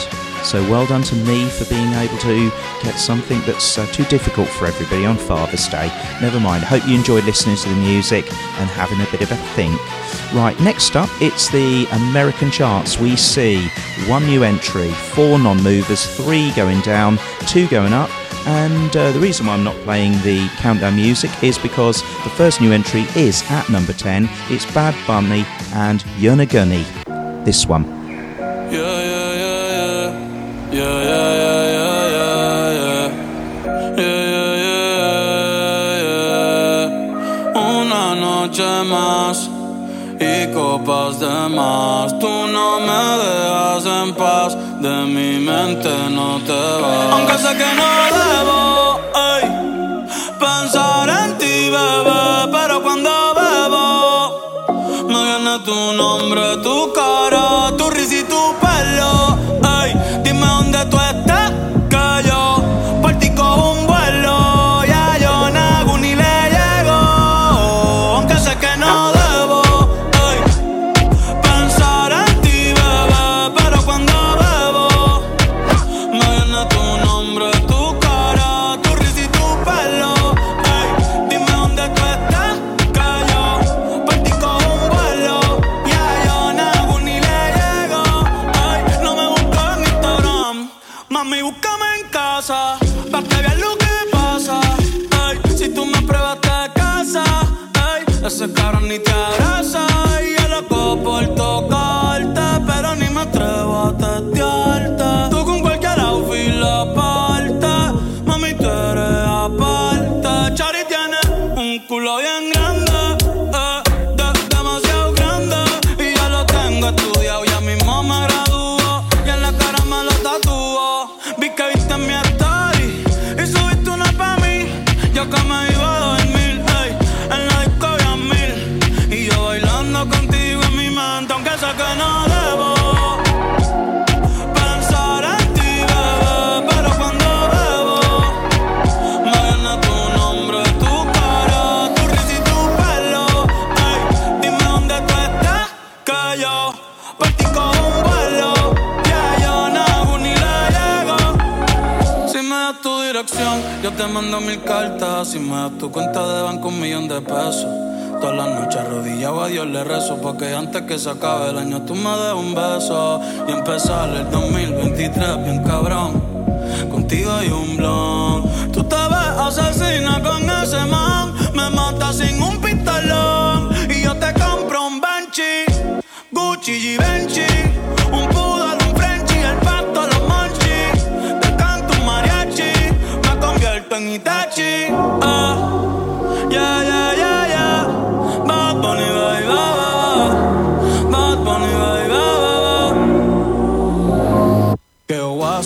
So well done to me for being able to get something that's uh, too difficult for everybody on Father's Day. Never mind. Hope you enjoyed listening to the music and having a bit of a think. Right, next up, it's the American charts. We see one new entry, four non movers, three going down, two going up. And uh, the reason why I'm not playing the countdown music is because the first new entry is at number 10. It's Bad Bunny and Yonaguni. This one. Yeah, yeah, yeah, yeah. Yeah, yeah, yeah, más y copas de más. Tú no me dejas en paz, de mi mente no te vas. Aunque sé que no debo pensar en ti, bebé, pero cuando bebo me viene tu nombre, tu cara, te mando mil cartas. Si me das tu cuenta de banco, un millón de pesos. Todas las noches arrodillado a Dios le rezo Porque antes que se acabe el año tú me des un beso Y empezar el 2023 bien cabrón Contigo hay un blon Tú te ves asesina con ese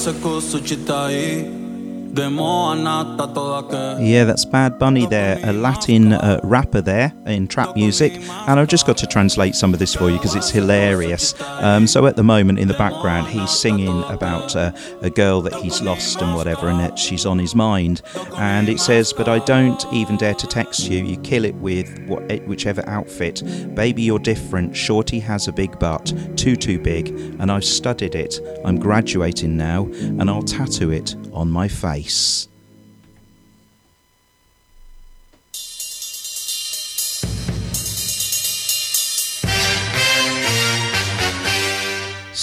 esa cosa ci stai Yeah, that's Bad Bunny there, a Latin uh, rapper there in trap music. And I've just got to translate some of this for you because it's hilarious. Um, so at the moment in the background, he's singing about uh, a girl that he's lost and whatever, and that she's on his mind. And it says, But I don't even dare to text you. You kill it with what, whichever outfit. Baby, you're different. Shorty has a big butt, too, too big. And I've studied it. I'm graduating now, and I'll tattoo it on my face.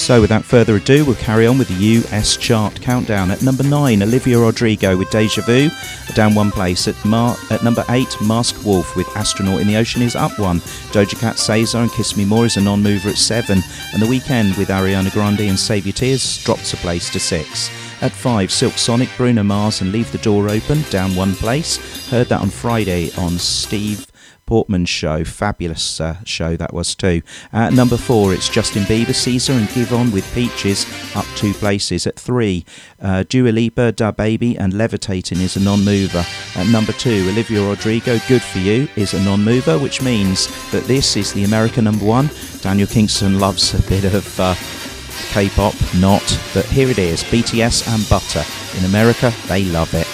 So, without further ado, we'll carry on with the US chart countdown. At number 9, Olivia Rodrigo with Deja Vu, down one place. At, Mar- at number 8, Masked Wolf with Astronaut in the Ocean is up one. Doja Cat SZA and Kiss Me More is a non mover at 7. And The Weeknd with Ariana Grande and Save Your Tears drops a place to 6. At 5, Silk Sonic, Bruno Mars and Leave the Door Open, down one place. Heard that on Friday on Steve Portman's show. Fabulous uh, show that was too. At number four, it's Justin Bieber, Caesar, and Giveon with Peaches, up two places. At three, uh, Dua Lipa, DaBaby, and Levitating is a non-mover. At number two, Olivia Rodrigo, Good For You is a non-mover, which means that this is the American number one. Daniel Kingston loves a bit of uh, K-pop, not, but here it is, BTS and Butter. In America, they love it.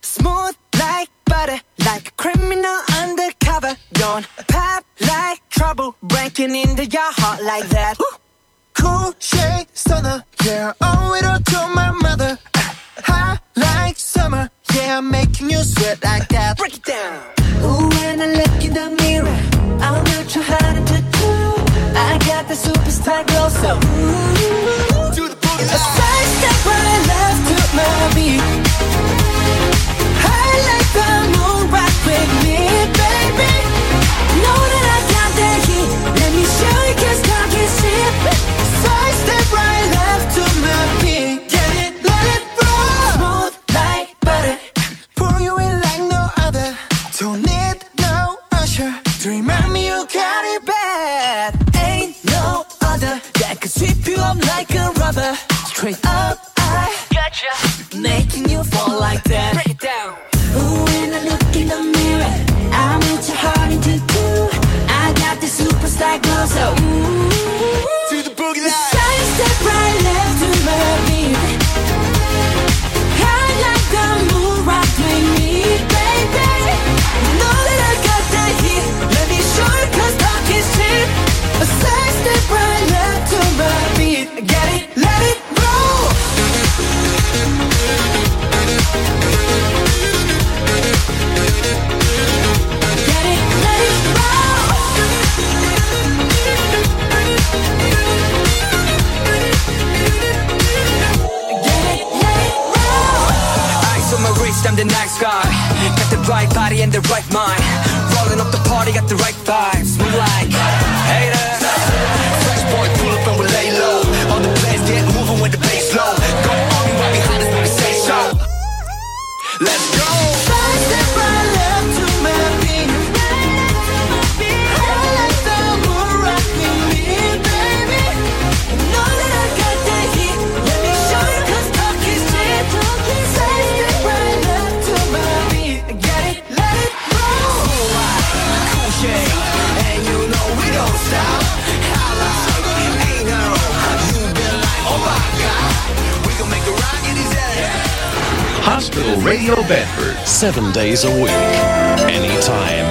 Smooth like butter, like a criminal undercover. Don't pop like trouble, breaking into your heart like that. Cool shade stunner, yeah, owe it all to my mother. [laughs] Hot like summer, yeah, making you sweat like that. Break it down. Ooh, when I look in the mirror, I'm not too hard to do. I got the superstar glow, so ooh. Do the. A side step right left to my beat. Straight up, I gotcha. Making you fall like that. Break it down. Ooh, body the right mind. Rolling up the party, got the right vibes. Radio Bedford. Seven days a week. Anytime.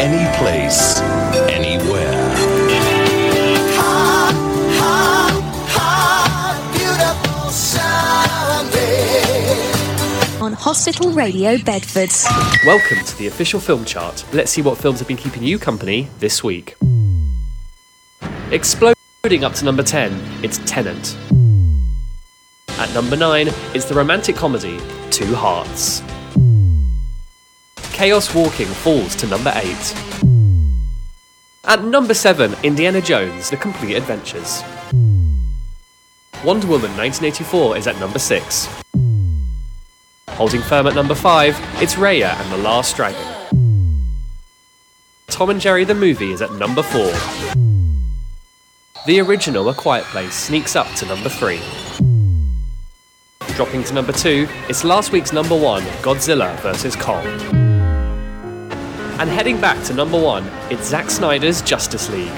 Any place. Anywhere. Beautiful Sunday. On Hospital Radio Bedford. Welcome to the official film chart. Let's see what films have been keeping you company this week. Exploding up to number 10, it's Tenet. At number 9, it's the romantic comedy Two Hearts. Chaos Walking falls to number 8. At number 7, Indiana Jones The Complete Adventures. Wonder Woman 1984 is at number 6. Holding firm at number 5, it's Raya and the Last Dragon. Tom and Jerry the movie is at number 4. the original A Quiet Place sneaks up to number 3. Dropping to number 2 is last week's number 1, Godzilla vs. Kong. And heading back to number 1, it's Zack Snyder's Justice League.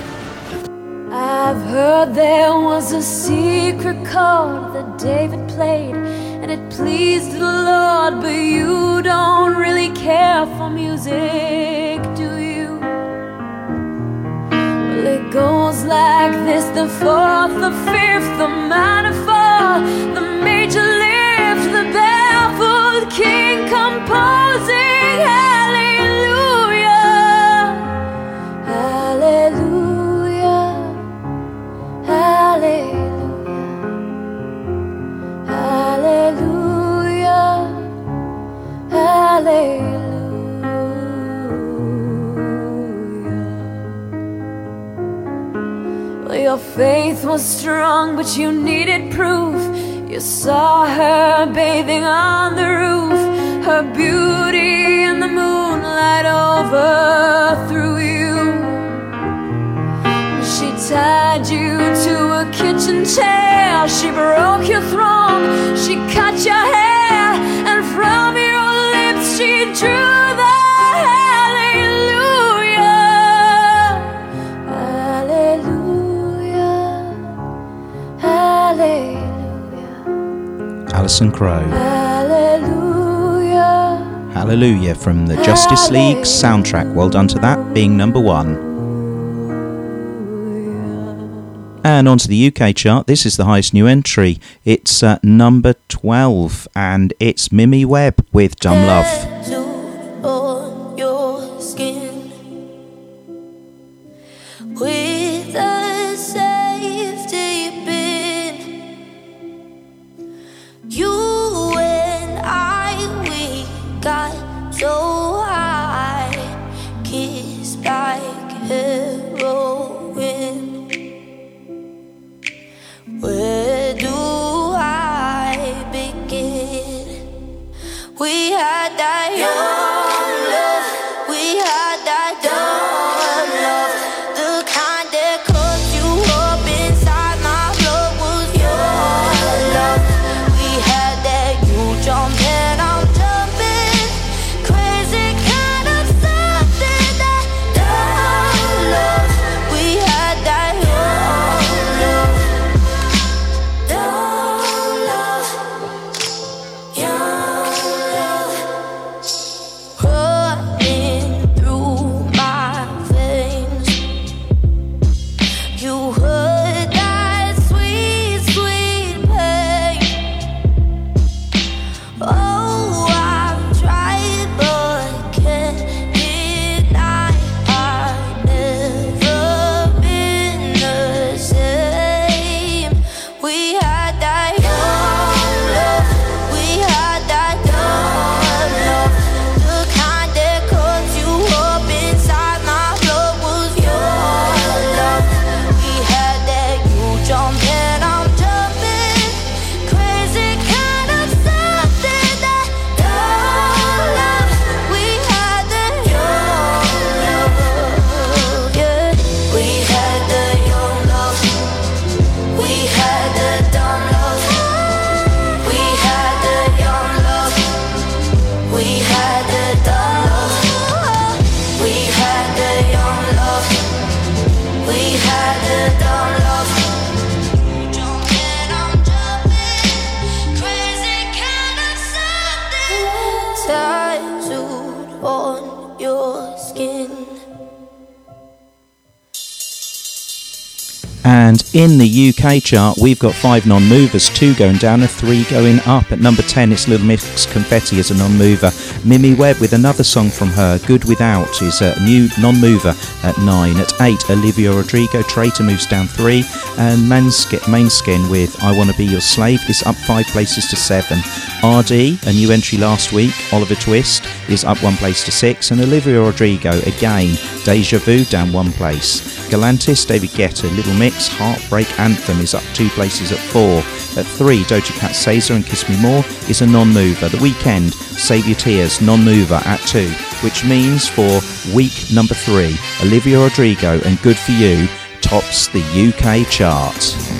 I've heard there was a secret chord that David played, and it pleased the Lord, but you don't really care for music, do you? Well, it goes like this the fourth, the fifth, the the major lift, the baffled king composing. Your faith was strong, but you needed proof. You saw her bathing on the roof, her beauty in the moonlight overthrew you. She tied you to a kitchen chair. She broke your throne. She cut your hair. And from your lips she drew the Allison Crowe. Hallelujah. Hallelujah from the Justice League soundtrack. Well done to that, being number one. And onto the UK chart. This is the highest new entry. It's uh, number 12, and it's Mimi Webb with Dumb Love. In the UK chart, we've got five non movers, two going down and three going up. At number 10, it's Little Mix Confetti as a non mover. Mimi Webb with another song from her, Good Without, is a new non mover at 9. At 8, Olivia Rodrigo, Traitor moves down 3. And Måneskin with I Wanna Be Your Slave is up 5 places to 7. ArrDee, a new entry last week, Oliver Twist, is up one place to six, and Olivia Rodrigo again, Deja Vu down one place. Galantis, David Guetta, Little Mix, Heartbreak Anthem is up two places at four. At three, Doja Cat SZA and Kiss Me More is a non-mover. The Weeknd, Save Your Tears, non-mover at two, which means for week number three, Olivia Rodrigo and Good For You tops the UK chart.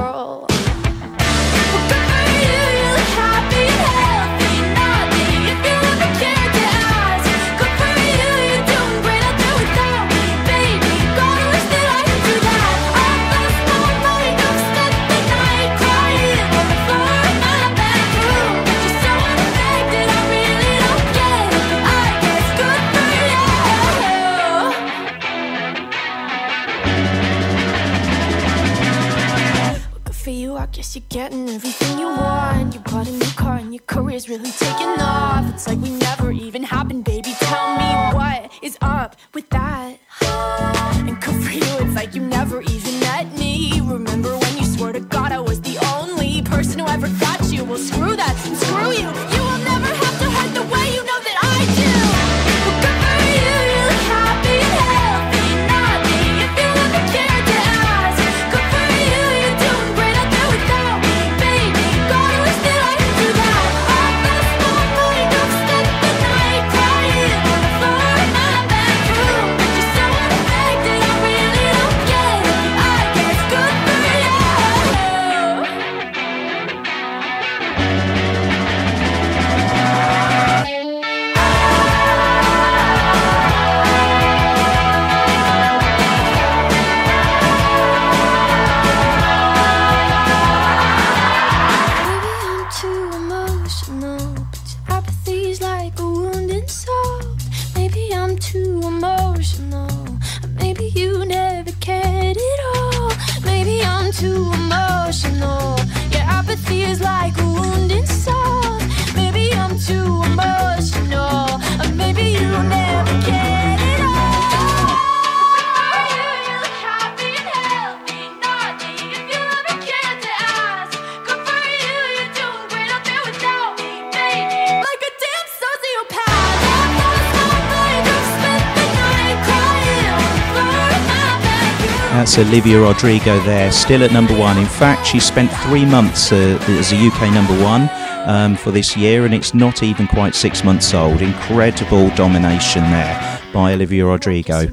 it's Olivia Rodrigo there, still at number one. In fact, she spent three months uh, as a UK number one um, for this year, and it's not even quite six months old. Incredible domination there by Olivia Rodrigo.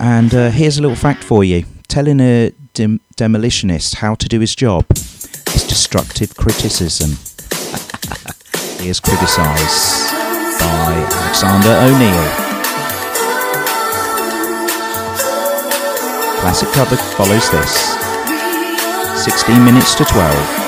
And uh, here's a little fact for you telling a dem- demolitionist how to do his job is destructive criticism. [laughs] Here's Criticise by Alexander O'Neal. Classic Cupboard follows this 16 minutes to 12.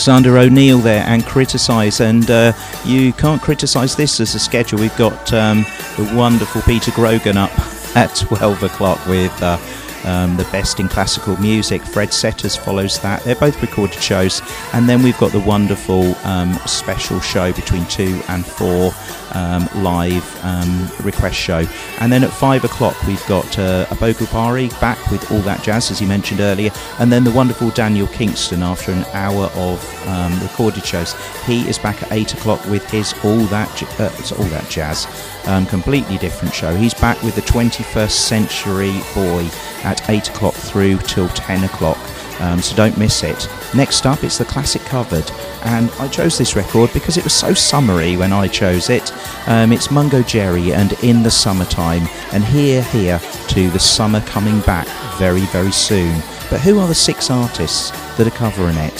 Alexander O'Neal there and criticise, and uh, you can't criticise this as a schedule. We've got um, the wonderful Peter Grogan up [laughs] at 12 o'clock with uh, um, the best in classical music. Fred Setters follows that. They're both recorded shows, and then we've got the wonderful um, special show between two and four um, live um, request show. And then at five o'clock we've got uh, Pari back with all that jazz as he mentioned earlier, and then the wonderful Daniel Kingston after an hour of um, recorded shows. He is back at eight o'clock with his all that uh, all that jazz. Um, completely different show. He's back with the 21st Century Boy at 8 o'clock through till 10 o'clock. Um, so don't miss it. Next up, it's the classic covered, and I chose this record because it was so summery when I chose it. Um, it's Mungo Jerry and In the Summertime, and here, here to the summer coming back very, very soon. But who are the six artists that are covering it?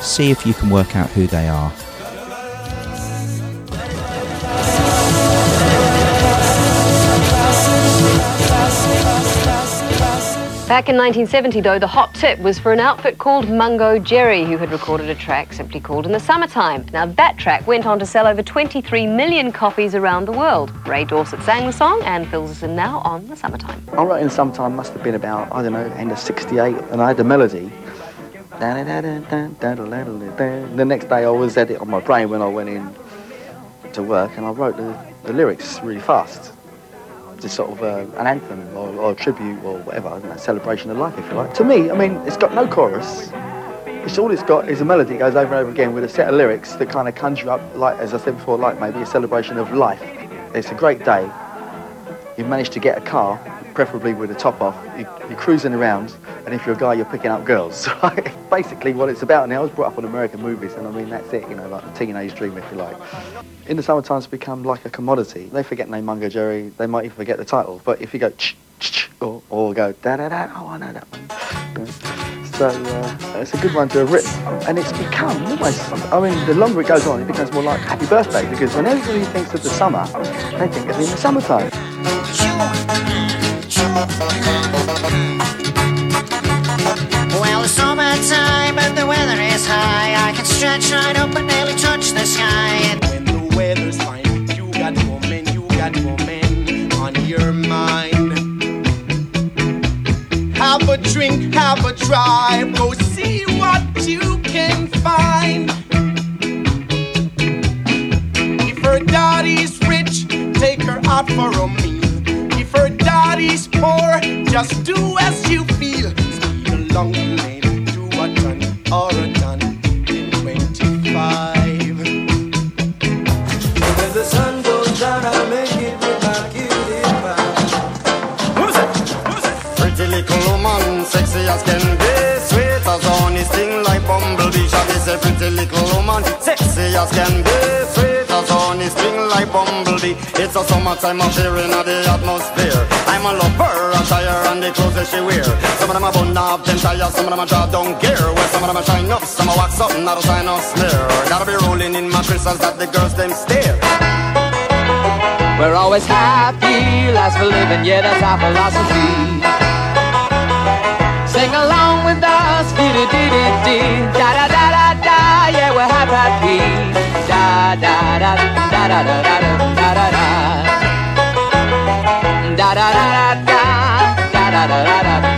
See if you can work out who they are. Back in 1970, though, the hot tip was for an outfit called Mungo Jerry, who had recorded a track simply called In the Summertime. Now, that track went on to sell over 23 million copies around the world. Ray Dorset sang the song and fills us in now on The Summertime. I wrote In Summertime must have been about, I don't know, end of 68, and I had the melody. The next day I was at it on my brain when I went in to work, and I wrote the, the lyrics really fast. Just sort of uh, an anthem or, or a tribute or whatever, know, celebration of life, if you like. To me, I mean, it's got no chorus. It's all it's got is a melody that goes over and over again with a set of lyrics that kind of conjure up, like as I said before, like maybe a celebration of life. It's a great day. You've managed to get a car, preferably with the top off. You, you're cruising around, and if you're a guy, you're picking up girls. [laughs] Basically, what it's about. Now, I was brought up on American movies, and I mean that's it. You know, like the teenage dream, if you like. In the summertime, it's become like a commodity. They forget name Mungo Jerry. They might even forget the title. But if you go ch ch or, or go da da da, oh I know that one. So uh, it's a good one to have written, and it's become almost. I mean, the longer it goes on, it becomes more like Happy Birthday because when everybody thinks of the summer, they think of it in the summertime. High. I can right up and nearly touch the sky. And when the weather's fine, you got woman, you got woman on your mind. Have a drink, have a drive, go see what you can find. If her daddy's rich, take her out for a meal. If her daddy's poor, just do as you feel. Speed along say pretty little woman, sexy as can be Sweet as honey, sting like bumblebee. It's a summertime affair in the atmosphere. I'm a lover, a tire and the clothes that she wear. Some of them are bun up, them tires, some of them are draw down gear Well, some of them are shine up, some are wax up, not a sign of smear Gotta be rolling in my crystals that the girls them stare. We're always happy, last for living, yeah, that's our philosophy. Sing along with us, dee dee dee dee da da da da we're happy, da da da da da da da da da da da da da da da da da da da.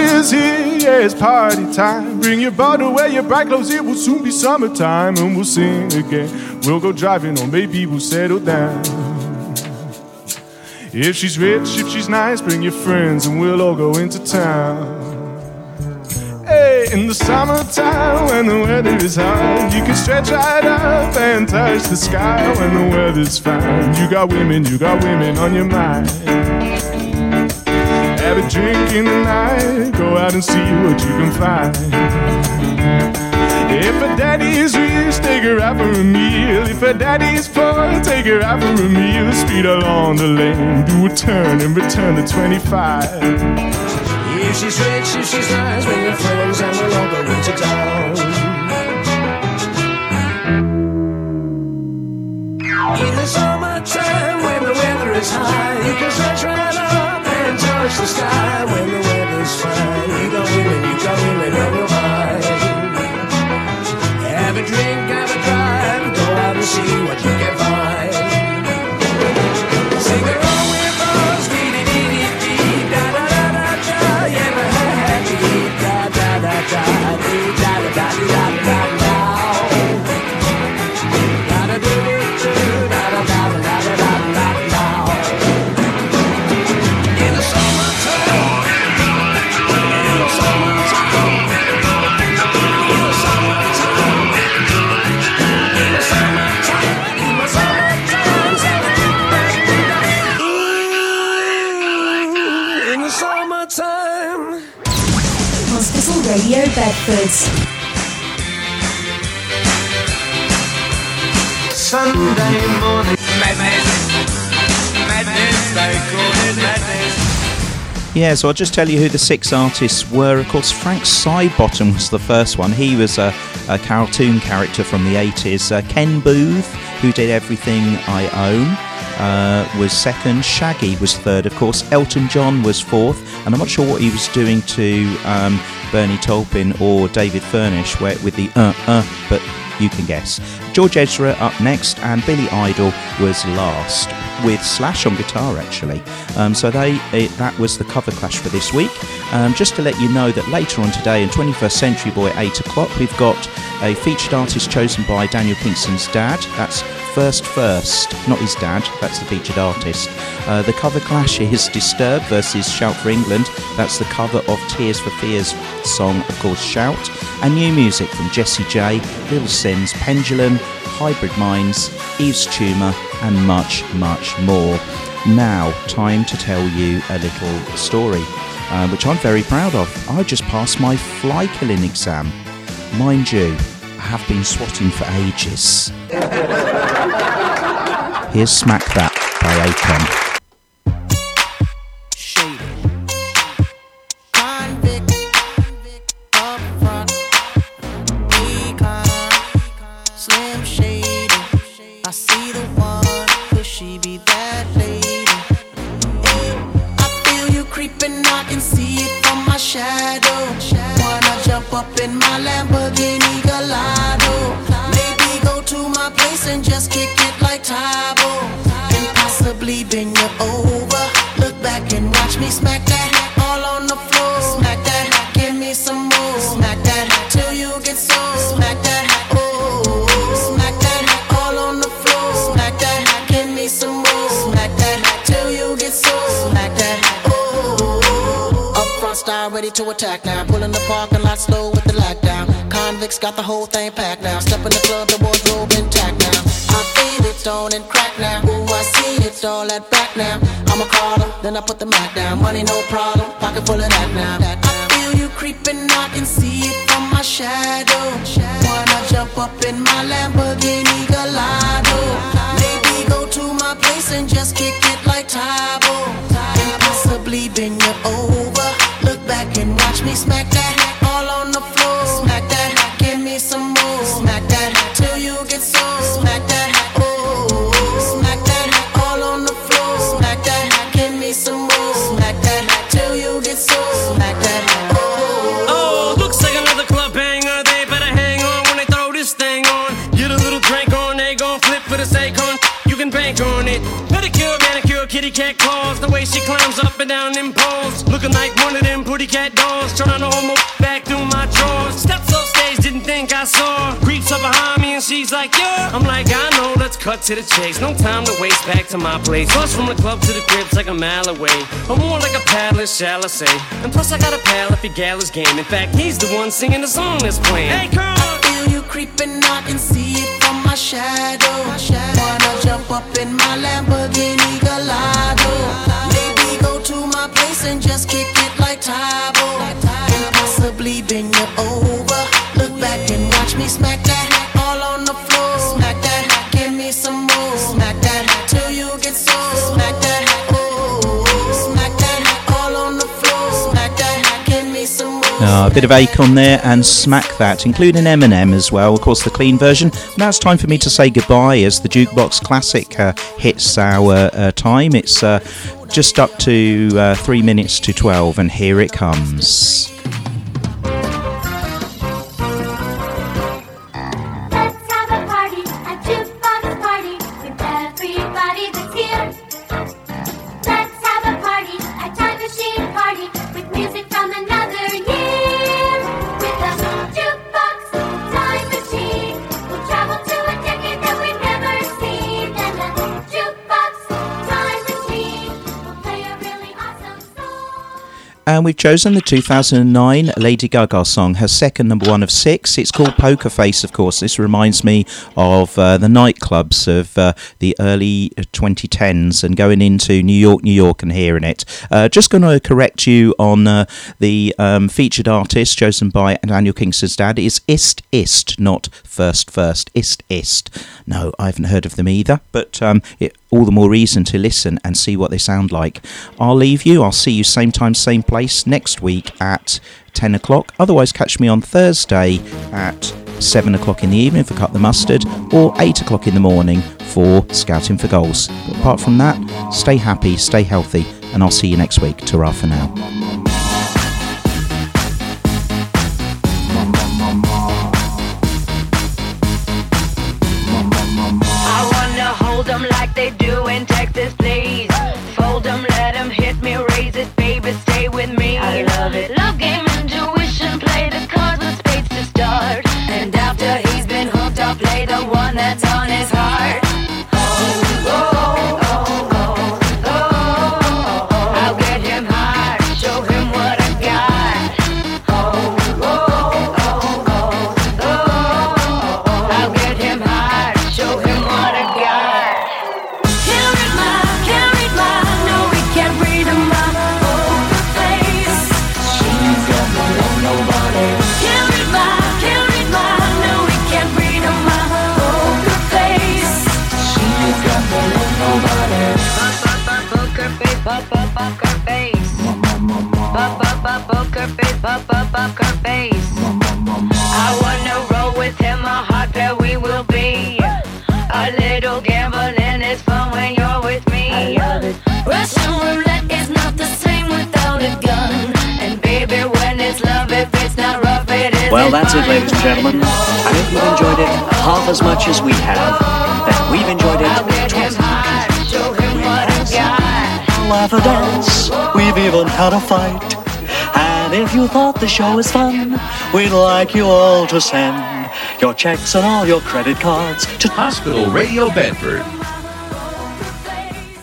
Winter's here, yeah, it's party time. Bring your bottle, wear your bright clothes, it will soon be summertime, and we'll sing again. We'll go driving, or maybe we'll settle down. If she's rich, if she's nice, bring your friends, and we'll all go into town. Hey, in the summertime, when the weather is hot, you can stretch right up and touch the sky when the weather's fine. You got women, you got women on your mind. A drink in the night, go out and see what you can find. If her daddy's rich, take her out for a meal. If her daddy's poor, take her out for a meal. Speed along the lane, do a turn and return to 25. If she's rich, if she's nice, bring your friends and we'll all go into town. In the summertime, when the weather is high, you can stretch right and touch the sky. When the weather's fine, you go in and you go in and on your mind. Have a drink, have a drive, go out and see what you Bedford. Sunday morning madness, madness, they call it madness. Yeah, so I'll just tell you who the six artists were. Of course, Frank Sidebottom was the first one. He was a, a cartoon character from the 80s. Uh, Ken Boothe, who did Everything I Own, uh, was second. Shaggy was third, of course. Elton John was fourth. And I'm not sure what he was doing to um, Bernie Taupin or David Furnish where, with the uh uh, but you can guess. George Ezra up next, and Billy Idol was last, with Slash on guitar actually. Um, so they it, that was the cover clash for this week. Um, just to let you know that later on today in 21st Century Boy 8 o'clock, we've got a featured artist chosen by Daniel Kingston's dad. That's First First, not his dad, that's the featured artist. Uh, the cover clash is Disturbed versus Shout for England. That's the cover of Tears for Fears song, of course, Shout. And new music from Jessie J, Little Simz, Pendulum, Hybrid Minds, Yves Tumor, and much, much more. Now, time to tell you a little story, uh, which I'm very proud of. I just passed my fly killing exam. Mind you, I have been swatting for ages. [laughs] Here's Smack That by Akon. Got the whole thing packed now. Step in the club, the wardrobe intact now. I feel it, stone and crack now. Ooh, I see it, all that back now. I'm a caller, then I put the Mac down. Money no problem, pocket full of that now. I feel you creeping, I can see it from my shadow. Wanna jump up in my Lamborghini Gallardo? Maybe go to my place and just kick it like Tae Bo. And possibly bend you over. Look back and watch me smack that to the chase. No time to waste back to my place. Plus from the club to the crib's like a mile away. Or more like a paddler, shall I say. And plus I got a pal if your gal is game. In fact, he's the one singing the song that's playing. Hey, come I feel you creeping, I can see it from my shadow. Wanna jump up in my Lamborghini Gallardo? Maybe go to my place and just kick it like Tae Bo. And possibly bend you over. Look back and watch me Ah, a bit of Akon there and Smack That, including Eminem as well, of course, the clean version. Now it's time for me to say goodbye as the Jukebox Classic uh, hits our uh, time. It's uh, just up to uh, three minutes to 12, and here it comes. We've chosen the 2009 Lady Gaga song, her second number one of six. It's called Poker Face, of course. This reminds me of uh, the nightclubs of uh, the early 2010s and going into New York, New York and hearing it. Uh, just going to correct you on uh, the um, featured artist chosen by Daniel Kingston's dad is Ist Ist, not First First. Ist Ist. No, I haven't heard of them either, but um, it, all the more reason to listen and see what they sound like. I'll leave you. I'll see you same time, same place next week at 10 o'clock. Otherwise, catch me on Thursday at 7 o'clock in the evening for Cut the Mustard or 8 o'clock in the morning for Scouting for Goals. But apart from that, stay happy, stay healthy, and I'll see you next week. Ta for now. That's on his heart. Poker face, poker face. I wanna roll with him, a hot pair we will be. A little gambling is fun when you're with me. I love it. Russian roulette is not the same without a gun. And baby, when it's love, if it's not rough, it is. Well, that's it, ladies and gentlemen. I hope you've enjoyed it half as much as we have, then we've enjoyed it twice as much as Show him what I got. laugh or dance. We've even had a fight. And if you thought the show was fun, we'd like you all to send your checks and all your credit cards to Hospital Radio Bedford,